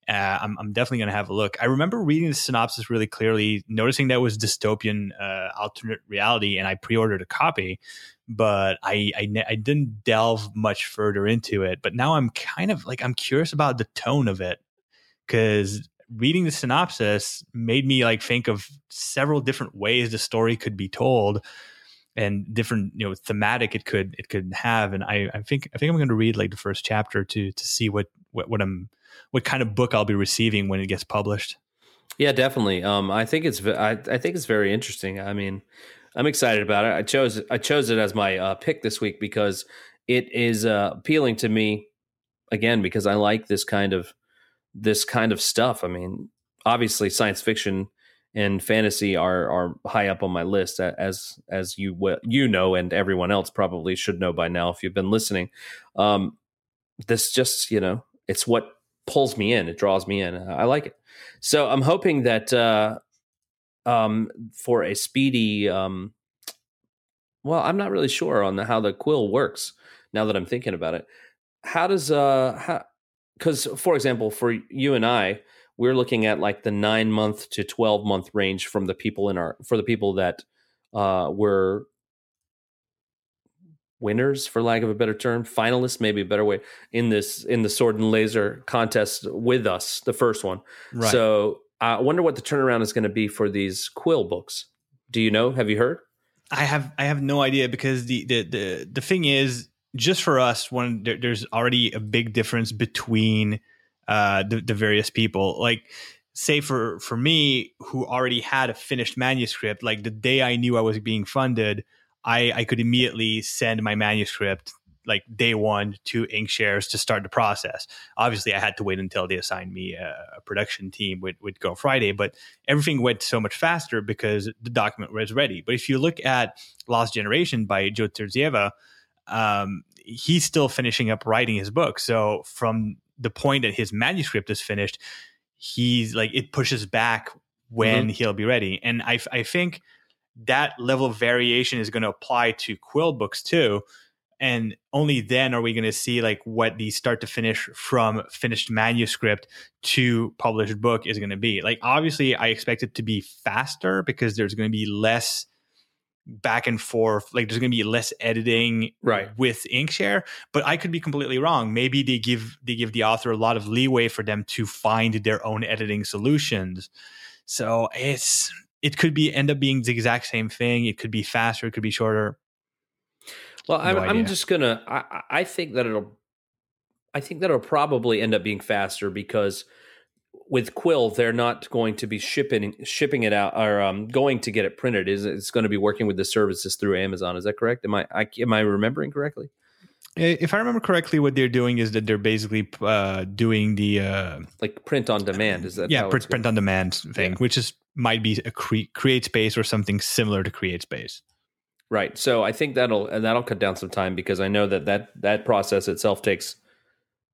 uh, I'm, I'm definitely going to have a look. I remember reading the synopsis really clearly, noticing that was dystopian uh, alternate reality, and I pre-ordered a copy but I, I, I didn't delve much further into it. But now I'm kind of like I'm curious about the tone of it because reading the synopsis made me like think of several different ways the story could be told and different you know thematic it could it could have and i i think i think i'm going to read like the first chapter to to see what what, what i'm what kind of book i'll be receiving when it gets published yeah definitely um i think it's i, I think it's very interesting i mean I'm excited about it. I chose I chose it as my uh, pick this week because it is uh, appealing to me again because I like this kind of this kind of stuff. I mean, obviously, science fiction and fantasy are are high up on my list as as you you know and everyone else probably should know by now if you've been listening. Um, this just you know it's what pulls me in. It draws me in. I like it. So I'm hoping that uh, um, for a speedy. Um, well, I'm not really sure on the, how the quill works. Now that I'm thinking about it, how does uh, how? Because for example, for you and I, we're looking at like the nine month to twelve month range from the people in our for the people that uh, were winners for lack of a better term finalists maybe a better way in this in the sword and laser contest with us the first one right. so I wonder what the turnaround is going to be for these quill books. Do you know? Have you heard? I have I have no idea because the the the, the thing is just for us one there, there's already a big difference between uh the, the various people like say for for me who already had a finished manuscript like the day I knew I was being funded I I could immediately send my manuscript like day one to Inkshares to start the process. Obviously, I had to wait until they assigned me a, production team with, with Girl Friday, but everything went so much faster because the document was ready. But if you look at Lost Generation by Joe Terzieva, um, he's still finishing up writing his book. So from the point that his manuscript is finished, he's like it pushes back when mm-hmm. he'll be ready. And I, I think that level of variation is going to apply to quill books too. And only then are we going to see like what the start to finish from finished manuscript to published book is going to be. Like obviously i expect it to be faster because there's going to be less back and forth like there's going to be less editing right. with inkshare but i could be completely wrong. Maybe they give they give the author a lot of leeway for them to find their own editing solutions. So it's it could be end up being the exact same thing. It could be faster. It could be shorter. Well, I'm, I'm just gonna. I, I think that it'll. I think that it'll probably end up being faster because with Quill, they're not going to be shipping shipping it out or um, going to get it printed. Is it's going to be working with the services through Amazon? Is that correct? Am I, I am I remembering correctly? If I remember correctly, what they're doing is that they're basically uh, doing the uh, like print on demand. Is that yeah, print, print on demand thing, yeah. which is might be a cre- create space or something similar to create space. Right. So I think that'll and that'll cut down some time because I know that that that process itself takes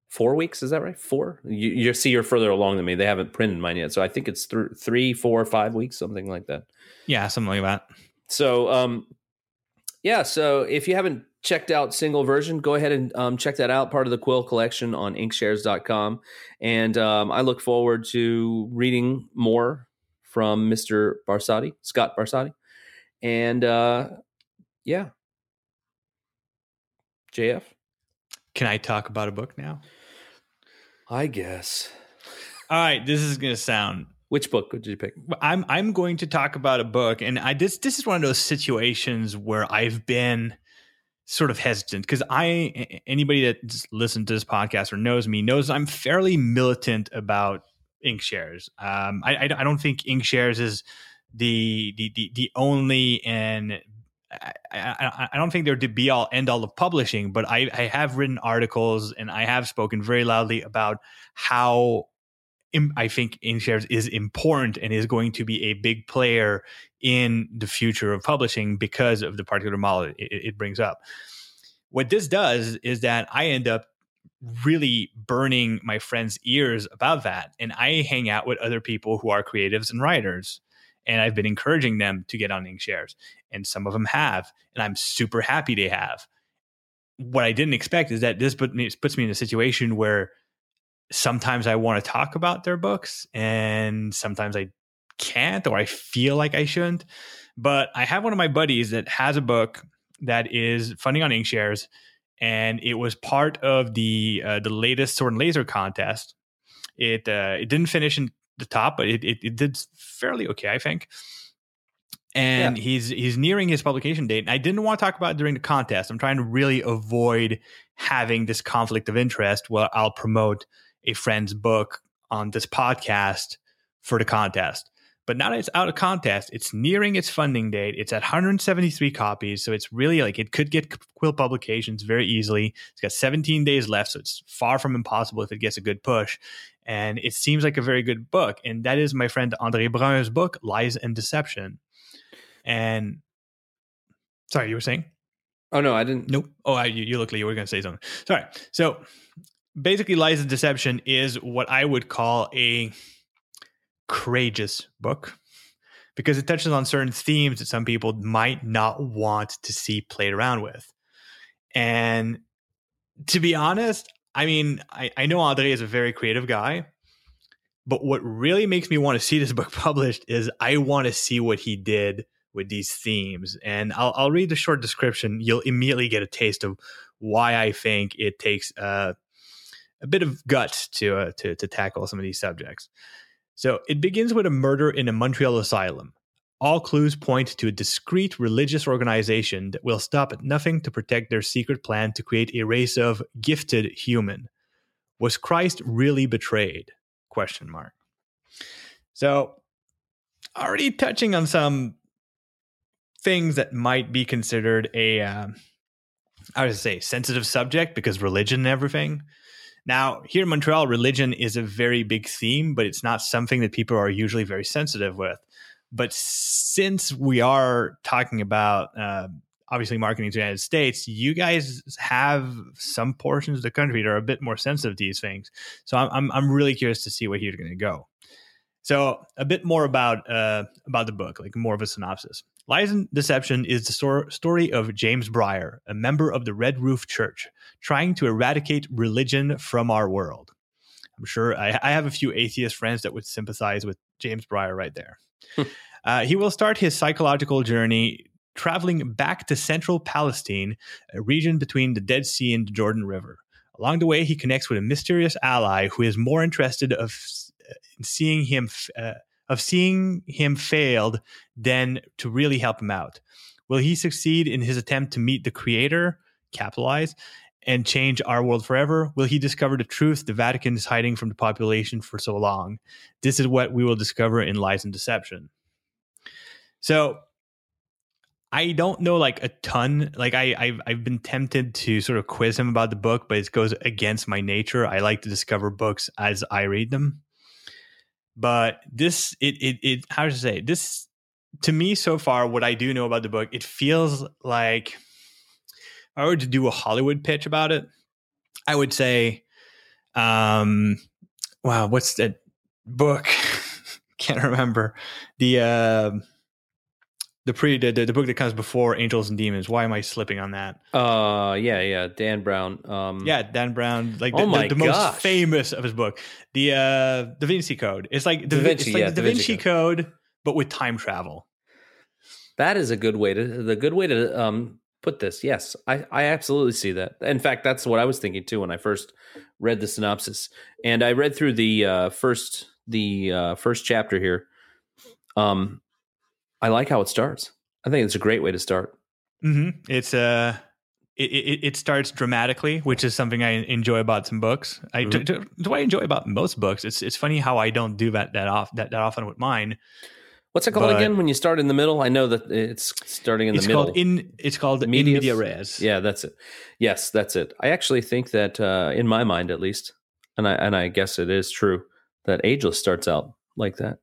four weeks. Is that right? Four. You, you see, you're further along than me. They haven't printed mine yet, so I think it's th- three, four, five weeks, something like that. Yeah, something like that. So, um, yeah. So if you haven't checked out single version, go ahead and um, check that out. Part of the Quill collection on inkshares.com. And um, I look forward to reading more from Mr. Barsotti, Scott Barsotti. And uh, yeah. JF? Can I talk about a book now? I guess. All right, this is going to sound which book did you pick? I'm I'm going to talk about a book, and I this this is one of those situations where I've been sort of hesitant because I anybody that listened to this podcast or knows me knows I'm fairly militant about Inkshares. Um, I, I, don't think Inkshares is the the the, the only and I, I, I, don't think they're the be all end all of publishing, but I, I have written articles and I have spoken very loudly about how I think InkShares is important and is going to be a big player in the future of publishing because of the particular model it, it brings up. What this does is that I end up really burning my friends' ears about that. And I hang out with other people who are creatives and writers. And I've been encouraging them to get on InkShares. And some of them have. And I'm super happy they have. What I didn't expect is that this put me, puts me in a situation where sometimes I want to talk about their books and sometimes I can't or I feel like I shouldn't. But I have one of my buddies that has a book that is funding on Inkshares, and it was part of the uh, the latest Sword and Laser contest. It uh, it didn't finish in the top, but it, it, it did fairly okay, I think. And yeah. he's he's nearing his publication date. And I didn't want to talk about it during the contest. I'm trying to really avoid having this conflict of interest where I'll promote a friend's book on this podcast for the contest. But now that it's out of contest, it's nearing its funding date. It's at 173 copies. So it's really like it could get Quill publications very easily. It's got 17 days left. So it's far from impossible if it gets a good push. And it seems like a very good book. And that is my friend Andre Brun's book, Lies and Deception. And sorry, you were saying? Oh, no, I didn't. Nope. Oh, I, you, you look like you were going to say something. Sorry. So basically lies and deception is what i would call a courageous book because it touches on certain themes that some people might not want to see played around with. And to be honest i mean i, I know andre is a very creative guy but what really makes me want to see this book published is i want to see what he did with these themes. And I'll, I'll read the short description. You'll immediately get a taste of why i think it takes uh, a bit of guts to uh, to to tackle some of these subjects. So it begins with a murder in a Montreal asylum. All clues point to a discreet religious organization that will stop at nothing to protect their secret plan to create a race of gifted human. Was Christ really betrayed? Question mark. So, already touching on some things that might be considered a, uh, I would say, sensitive subject because religion and everything. Now, here in Montreal, religion is a very big theme, but it's not something that people are usually very sensitive with. But since we are talking about uh, obviously marketing to the United States, you guys have some portions of the country that are a bit more sensitive to these things. So I'm I'm, I'm really curious to see where you're going to go. So a bit more about uh, about the book, like more of a synopsis. Lies and Deception is the story of James Breyer, a member of the Red Roof Church, trying to eradicate religion from our world. I'm sure I, I have a few atheist friends that would sympathize with James Breyer right there. Hmm. uh, he will start his psychological journey traveling back to central Palestine, a region between the Dead Sea and the Jordan River. Along the way, he connects with a mysterious ally who is more interested of in seeing him uh, of seeing him failed than to really help him out? Will he succeed in his attempt to meet the creator, capitalize, and change our world forever? Will he discover the truth the Vatican is hiding from the population for so long? This is what we will discover in Lies and Deception. So I don't know like a ton. Like I, I've I've been tempted to sort of quiz him about the book, but it goes against my nature. I like to discover books as I read them. But this, it, it, it how to say this to me so far. What I do know about the book, it feels like I were to do a Hollywood pitch about it, I would say, um, wow, what's that book? Can't remember the. Uh, the pre the, the, book that comes before Angels and Demons. Why am I slipping on that? Uh yeah, yeah, Dan Brown. Um Yeah, Dan Brown, like the, oh the, the most famous of his book. The uh Da Vinci Code. It's like the, da Vinci, it's like yeah, the Da Vinci, Vinci Code. Code, but with time travel. That is a good way to the good way to um put this. Yes, I, I absolutely see that. In fact, that's what I was thinking too when I first read the synopsis. And I read through the uh, first the uh, first chapter here. Um, I like how it starts. I think it's a great way to start. Mm-hmm. It's uh it, it, it, starts dramatically, which is something I enjoy about some books. I mm-hmm. do, do I enjoy about most books. It's it's funny how I don't do that that off that, that often with mine. What's it called but again? When you start in the middle, I know that it's starting in the middle. Called in it's called Medias? media res. Yeah, that's it. Yes, that's it. I actually think that uh, in my mind, at least, and I and I guess it is true that Ageless starts out like that.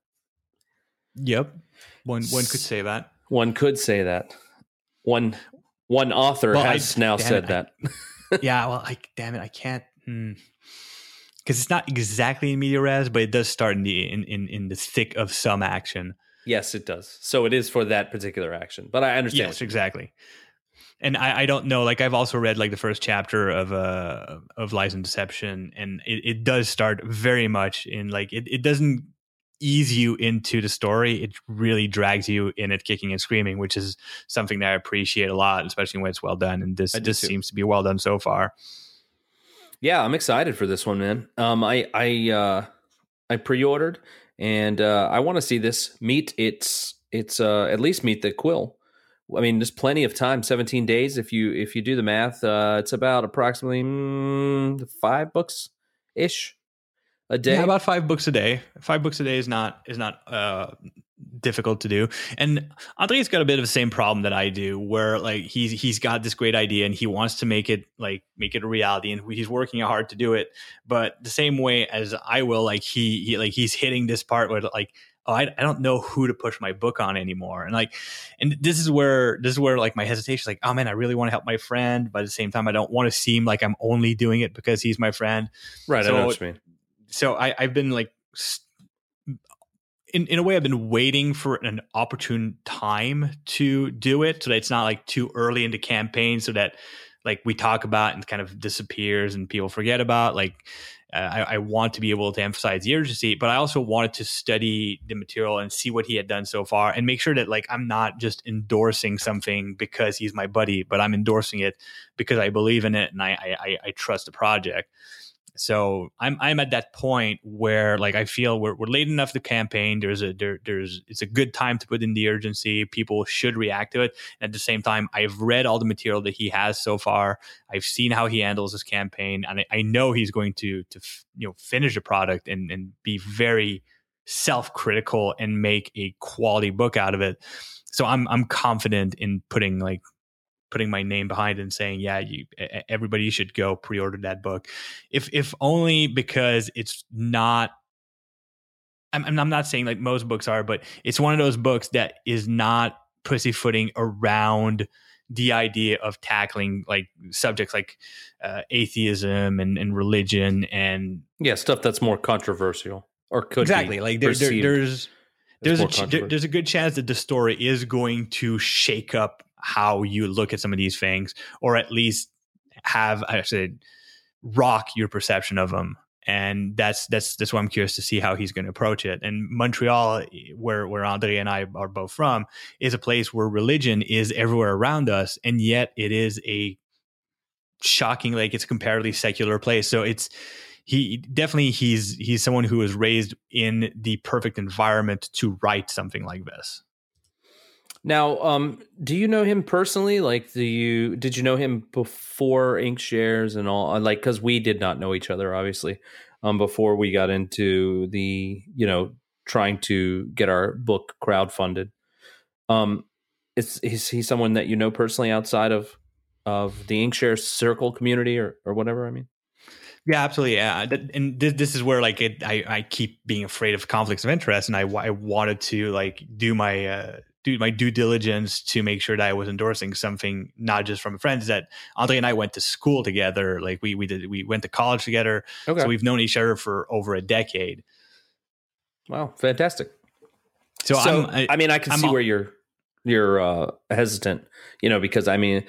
Yep. One one could say that. One could say that. One one author well, has I, now said it, that. I, yeah, well, I damn it, I can't because hmm. it's not exactly in media res, but it does start in the in, in in the thick of some action. Yes, it does. So it is for that particular action, but I understand. Yes, exactly. And I, I, don't know. Like I've also read like the first chapter of uh of Lies and Deception, and it, it does start very much in like it, it doesn't ease you into the story, it really drags you in it kicking and screaming, which is something that I appreciate a lot, especially when it's well done. And this this seems to be well done so far. Yeah, I'm excited for this one, man. Um, I I uh, I pre-ordered, and uh, I want to see this meet its its uh, at least meet the quill. I mean, there's plenty of time. 17 days. If you if you do the math, uh, it's about approximately mm, five books ish a day. Yeah, about five books a day. Five books a day is not is not uh, difficult to do. And Andre's got a bit of the same problem that I do, where like he's he's got this great idea and he wants to make it like make it a reality, and he's working hard to do it. But the same way as I will, like he, he like he's hitting this part where like oh I, I don't know who to push my book on anymore and like and this is where this is where like my hesitation is like oh man i really want to help my friend but at the same time i don't want to seem like i'm only doing it because he's my friend right so, i know what you mean so I, I've been like in, in a way I've been waiting for an opportune time to do it so that it's not like too early into campaign so that like we talk about and kind of disappears and people forget about like uh, I, I, want to be able to emphasize the urgency but I also wanted to study the material and see what he had done so far and make sure that like I'm not just endorsing something because he's my buddy but I'm endorsing it because I believe in it and I I, I trust the project so I'm I'm at that point where like I feel we're, we're late enough the campaign. There's a there, there's it's a good time to put in the urgency. People should react to it. And at the same time, I've read all the material that he has so far. I've seen how he handles his campaign, and I, I know he's going to to you know finish a product and and be very self critical and make a quality book out of it. So I'm I'm confident in putting like putting my name behind it and saying, yeah, you everybody should go pre-order that book. If if only because it's not I'm, I'm not saying like most books are, but it's one of those books that is not pussyfooting around the idea of tackling like subjects like uh, atheism and, and religion and yeah stuff that's more controversial or could exactly like there, there, there's there's a there's a good chance that the story is going to shake up how you look at some of these things, or at least have I said rock your perception of them. And that's that's that's why I'm curious to see how he's going to approach it. And Montreal, eh, where where Andre and I are both from, is a place where religion is everywhere around us, and yet it is a shocking, like it's a comparatively secular place. So it's he definitely he's he's someone who was raised in the perfect environment to write something like this. Now, um, do you know him personally? Like, do you did you know him before Inkshares and all? Uh, like, because we did not know each other, obviously, um, before we got into the you know trying to get our book crowdfunded. Um, is is he someone that you know personally outside of of the Inkshare circle community or or whatever? I mean. Yeah, absolutely. Yeah, and this, this is where like it, I I keep being afraid of conflicts of interest, and I I wanted to like do my uh, do my due diligence to make sure that I was endorsing something not just from friends that Andre and I went to school together. Like we we did we went to college together. Okay. So we've known each other for over a decade. Wow, fantastic. So, so I, I, mean I can I'm see where you're you're uh, hesitant, you know, because I mean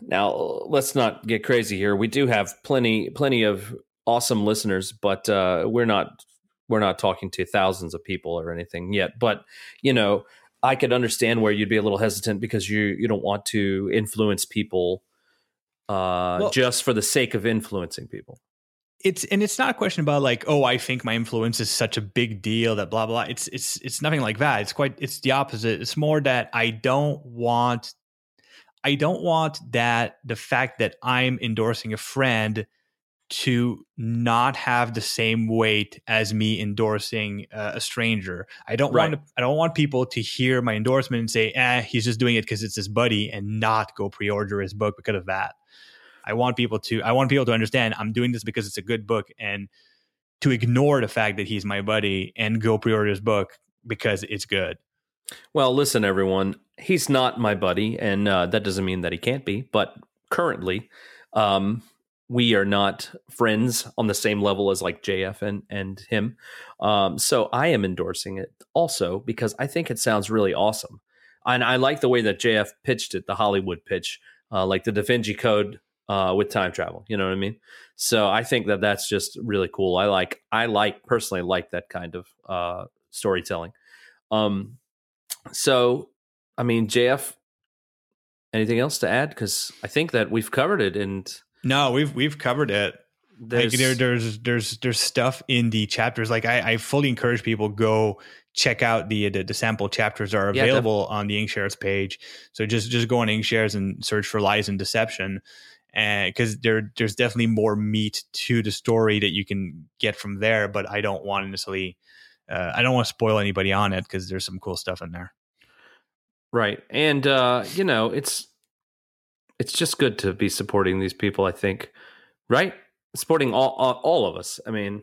now let's not get crazy here. We do have plenty plenty of awesome listeners, but uh, we're not we're not talking to thousands of people or anything yet. But you know, I could understand where you'd be a little hesitant because you you don't want to influence people uh, well, just for the sake of influencing people. It's and it's not a question about like oh I think my influence is such a big deal that blah blah. It's it's it's nothing like that. It's quite it's the opposite. It's more that I don't want I don't want that the fact that I'm endorsing a friend to not have the same weight as me endorsing uh, a stranger. I don't right. want to, I don't want people to hear my endorsement and say, "eh, he's just doing it because it's his buddy," and not go pre-order his book because of that. I want people to I want people to understand I'm doing this because it's a good book and to ignore the fact that he's my buddy and go pre-order his book because it's good. Well, listen, everyone. He's not my buddy, and uh, that doesn't mean that he can't be. But currently, um, we are not friends on the same level as like JF and and him. Um, so I am endorsing it also because I think it sounds really awesome, and I like the way that JF pitched it, the Hollywood pitch, uh, like the Da Vinci Code uh, with time travel. You know what I mean? So I think that that's just really cool. I like I like personally like that kind of uh, storytelling. Um, so I mean, JF, anything else to add? Because I think that we've covered it and no, we've we've covered it. There's, like there, there's there's there's stuff in the chapters. Like I, I fully encourage people go check out the the, the sample chapters are available yeah, on the Inkshares page. So just just go on Inkshares and search for lies and deception, and because there there's definitely more meat to the story that you can get from there. But I don't want to necessarily uh, I don't want to spoil anybody on it because there's some cool stuff in there. Right, and uh, you know it's it's just good to be supporting these people. I think, right? Supporting all all, all of us. I mean,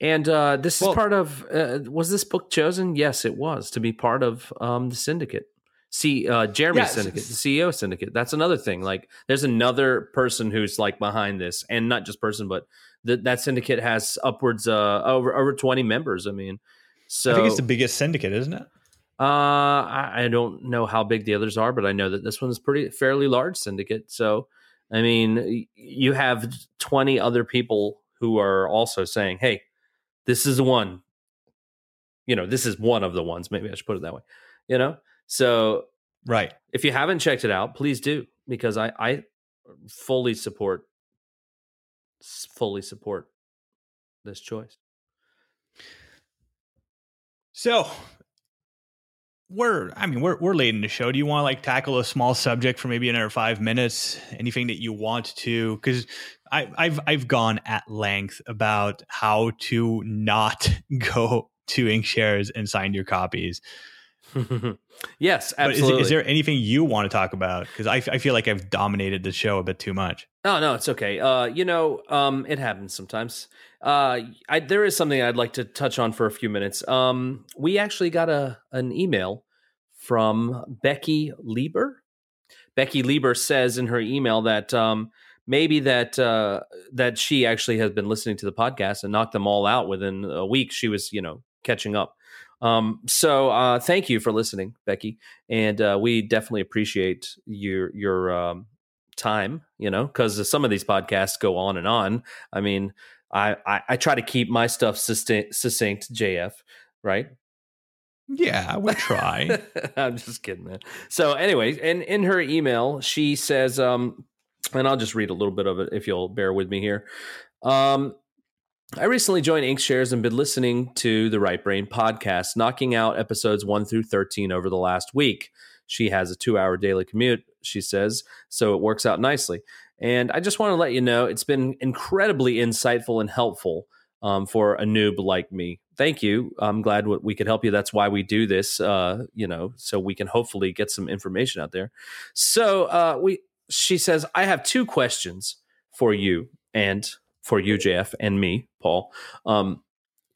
and uh, this well, is part of. Uh, was this book chosen? Yes, it was to be part of um, the syndicate. See, uh, Jeremy yes. Syndicate, the CEO Syndicate. That's another thing. Like, there's another person who's like behind this, and not just person, but that that syndicate has upwards uh, over over 20 members. I mean, so I think it's the biggest syndicate, isn't it? Uh, I, I don't know how big the others are, but I know that this one's pretty fairly large syndicate. So, I mean, you have 20 other people who are also saying, "Hey, this is the one." You know, this is one of the ones. Maybe I should put it that way. You know, so right. If you haven't checked it out, please do because I I fully support fully support this choice. So, we're i mean we're we're late in the show. Do you want to like tackle a small subject for maybe another five minutes? Anything that you want to? Because i i've i've gone at length about how to not go to inkshares and sign your copies. Yes absolutely is, is, there anything you want to talk about? Because I, I feel like i've dominated the show a bit too much no no it's okay uh you know um it happens sometimes uh, I, there is something I'd like to touch on for a few minutes. Um, we actually got a an email from Becky Lieber. Becky Lieber says in her email that um, maybe that uh, that she actually has been listening to the podcast and knocked them all out within a week. She was, you know, catching up. Um, so uh, thank you for listening, Becky, and uh, we definitely appreciate your your um, time. You know, because some of these podcasts go on and on. I mean, I, I, I try to keep my stuff succinct, succinct JF, right? Yeah, we try. I'm just kidding, man. So, anyway, and in her email, she says, um, and I'll just read a little bit of it if you'll bear with me here. Um, I recently joined Inkshares and been listening to the Right Brain podcast, knocking out episodes 1 through 13 over the last week. She has a two hour daily commute, she says, so it works out nicely. And I just want to let you know it's been incredibly insightful and helpful um, for a noob like me. Thank you. I'm glad we could help you. That's why we do this, uh, you know, so we can hopefully get some information out there. So uh, we, she says, I have two questions for you and for you, JF, and me, Paul. Um,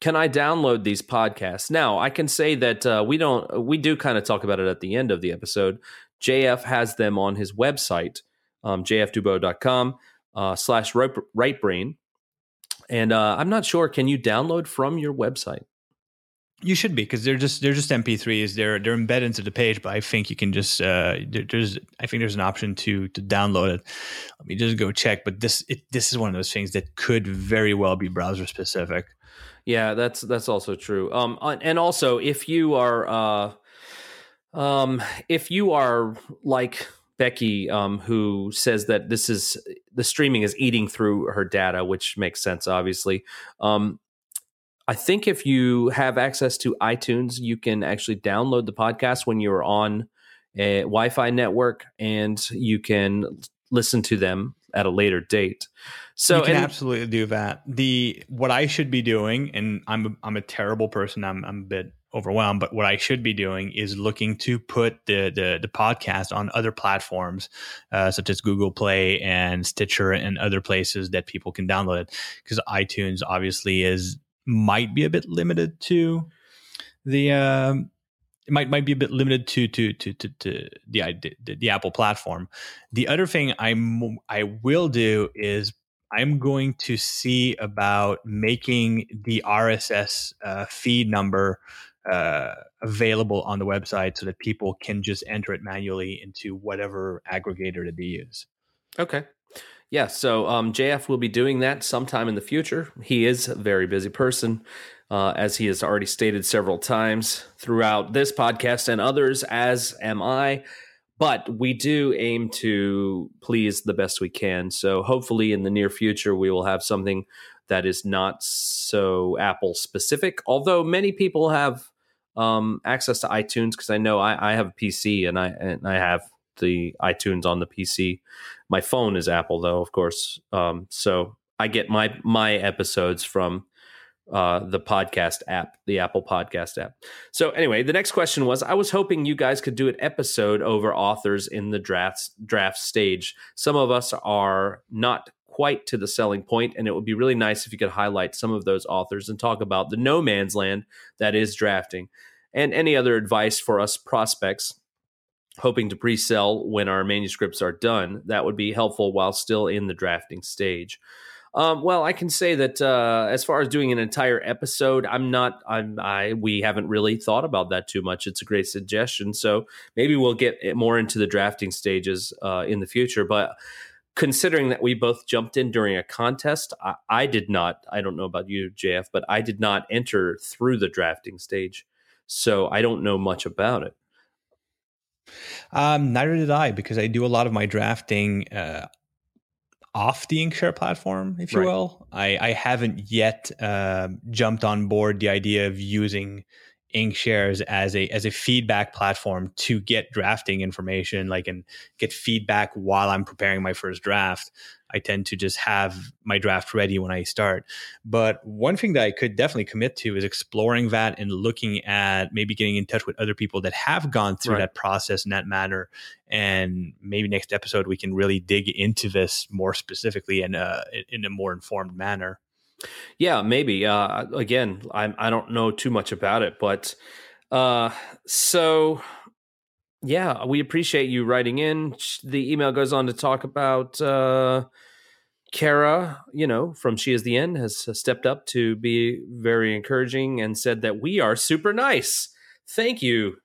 can I download these podcasts now? I can say that uh, we don't. We do kind of talk about it at the end of the episode. JF has them on his website, um, jfdubeau.com uh, slash right brain and uh, I'm not sure. Can you download from your website? You should be because they're just they're just MP3s. They're they're embedded into the page, but I think you can just uh, there's I think there's an option to to download it. Let me just go check. But this it, this is one of those things that could very well be browser specific. Yeah, that's that's also true. Um, and also if you are uh, um, if you are like Becky, um, who says that this is the streaming is eating through her data, which makes sense, obviously. Um, I think if you have access to iTunes, you can actually download the podcast when you're on a Wi-Fi network, and you can listen to them at a later date. So you can and, absolutely do that. The what I should be doing, and I'm I'm a terrible person. I'm I'm a bit overwhelmed. But what I should be doing is looking to put the the, the podcast on other platforms, uh, such as Google Play and Stitcher and other places that people can download it. Because iTunes obviously is might be a bit limited to the. Um, it might might be a bit limited to to to to, to the, the the Apple platform. The other thing I'm I will do is I'm going to see about making the RSS uh, feed number uh, available on the website so that people can just enter it manually into whatever aggregator that they use. Okay. Yeah, so um, JF will be doing that sometime in the future. He is a very busy person, uh, as he has already stated several times throughout this podcast and others, as am I. But we do aim to please the best we can. So hopefully, in the near future, we will have something that is not so Apple specific. Although many people have um, access to iTunes because I know I, I have a PC and I and I have the iTunes on the PC. My phone is Apple though, of course. Um, so I get my my episodes from uh, the podcast app, the Apple Podcast app. So anyway, the next question was: I was hoping you guys could do an episode over authors in the draft draft stage. Some of us are not quite to the selling point, and it would be really nice if you could highlight some of those authors and talk about the no man's land that is drafting, and any other advice for us prospects hoping to pre-sell when our manuscripts are done. That would be helpful while still in the drafting stage. Um, well, I can say that uh, as far as doing an entire episode, I'm not. I'm. I we haven't really thought about that too much. It's a great suggestion. So maybe we'll get more into the drafting stages uh, in the future. But considering that we both jumped in during a contest, I, I, did not. I don't know about you, JF, but I did not enter through the drafting stage, so I don't know much about it. Um, neither did I, because I do a lot of my drafting uh, off the Inkshare platform, if you right. will. I, I haven't yet uh, jumped on board the idea of using Inkshares as a as a feedback platform to get drafting information, like and get feedback while I'm preparing my first draft. I tend to just have my draft ready when I start. But one thing that I could definitely commit to is exploring that and looking at maybe getting in touch with other people that have gone through right. that process in that manner. And maybe next episode we can really dig into this more specifically and uh, in a more informed manner. Yeah, maybe. Uh, again, I I don't know too much about it, but uh, so yeah, we appreciate you writing in. The email goes on to talk about uh, Kara, you know, from She Is the End, has stepped up to be very encouraging and said that we are super nice. Thank you.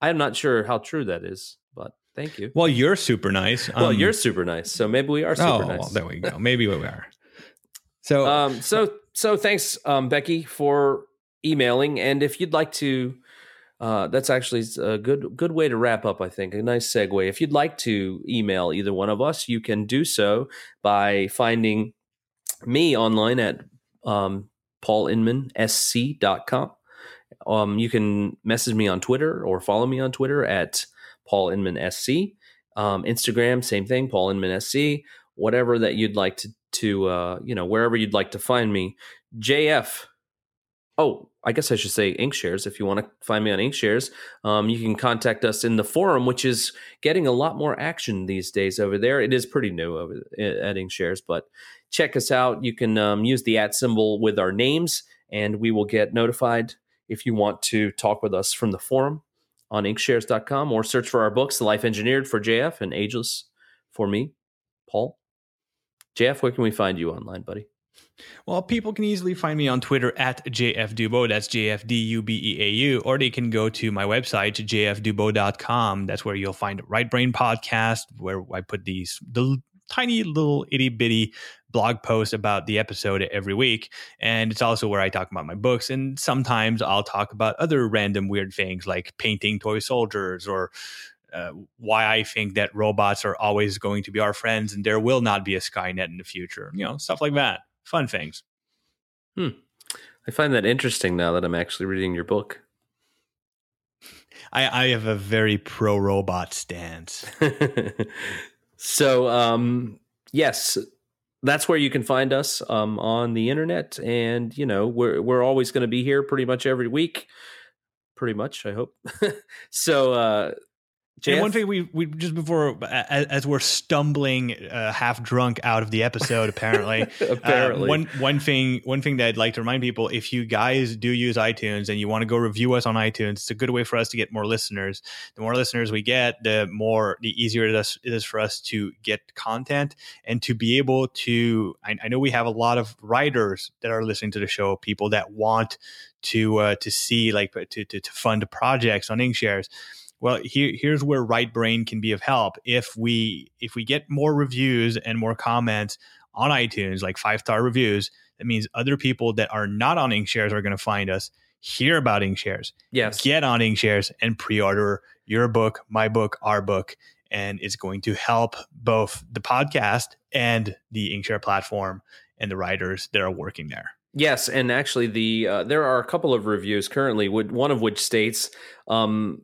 I'm not sure how true that is, but thank you. Well, you're super nice. Well, um, you're super nice. So maybe we are super oh, nice. Well, there we go. Maybe we are. So, um, so, so thanks, um, Becky, for emailing. And if you'd like to, uh, that's actually a good good way to wrap up. I think a nice segue. If you'd like to email either one of us, you can do so by finding me online at um, paulinmansc.com. Um, you can message me on Twitter or follow me on Twitter at paulinmansc. Um, Instagram, same thing, paulinmansc. Whatever that you'd like to, to uh, you know, wherever you'd like to find me. JF. Oh, I guess I should say Inkshares. If you want to find me on Inkshares, um, you can contact us in the forum, which is getting a lot more action these days over there. It is pretty new over at Inkshares, but check us out. You can um, use the at symbol with our names, and we will get notified if you want to talk with us from the forum on inkshares.com or search for our books, The Life Engineered for JF and Ageless for me, Paul. JF, where can we find you online, buddy? Well, people can easily find me on Twitter at JFDubeau. That's J-F-D-U-B-E-A-U. Or they can go to my website, jfdubeau.com. That's where you'll find Right Brain Podcast, where I put these the tiny little itty bitty blog posts about the episode every week. And it's also where I talk about my books. And sometimes I'll talk about other random weird things like painting toy soldiers or uh, why I think that robots are always going to be our friends and there will not be a Skynet in the future. You know, stuff like that fun things. Hmm. I find that interesting now that I'm actually reading your book. I, I have a very pro robot stance. so, um, yes, that's where you can find us um, on the internet, and you know we're we're always going to be here pretty much every week. Pretty much, I hope. so, uh, JF? And one thing we we just before as, as we're stumbling uh, half drunk out of the episode apparently uh, apparently uh, one one thing one thing that I'd like to remind people if you guys do use iTunes and you want to go review us on iTunes it's a good way for us to get more listeners the more listeners we get the more the easier it is, it is for us to get content and to be able to I, I know we have a lot of writers that are listening to the show people that want to uh, to see like to, to to fund projects on Inkshares well here, here's where right brain can be of help if we if we get more reviews and more comments on itunes like five star reviews that means other people that are not on inkshares are going to find us hear about inkshares yes get on inkshares and pre-order your book my book our book and it's going to help both the podcast and the inkshare platform and the writers that are working there Yes, and actually, the uh, there are a couple of reviews currently. One of which states um,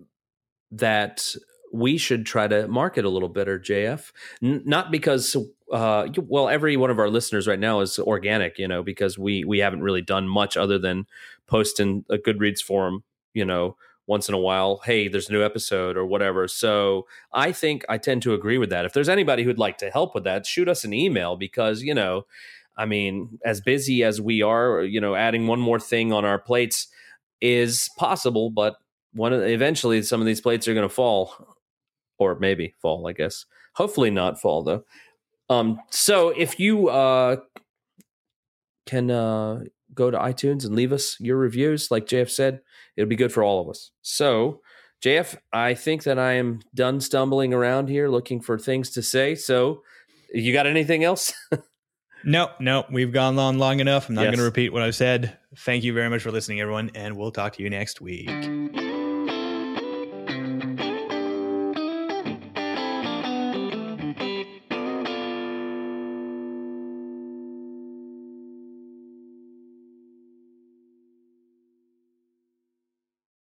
that we should try to market a little better, JF. N- not because, uh, well, every one of our listeners right now is organic, you know, because we we haven't really done much other than post in a Goodreads forum, you know, once in a while. Hey, there's a new episode or whatever. So I think I tend to agree with that. If there's anybody who'd like to help with that, shoot us an email because you know, I mean, as busy as we are, you know, adding one more thing on our plates is possible, but one of, eventually some of these plates are going to fall or maybe fall i guess. Hopefully not fall though. Um so if you uh can uh go to itunes and leave us your reviews like jf said it'll be good for all of us. So jf i think that i am done stumbling around here looking for things to say. So you got anything else? No no we've gone on long enough. I'm not yes. going to repeat what i've said. Thank you very much for listening everyone and we'll talk to you next week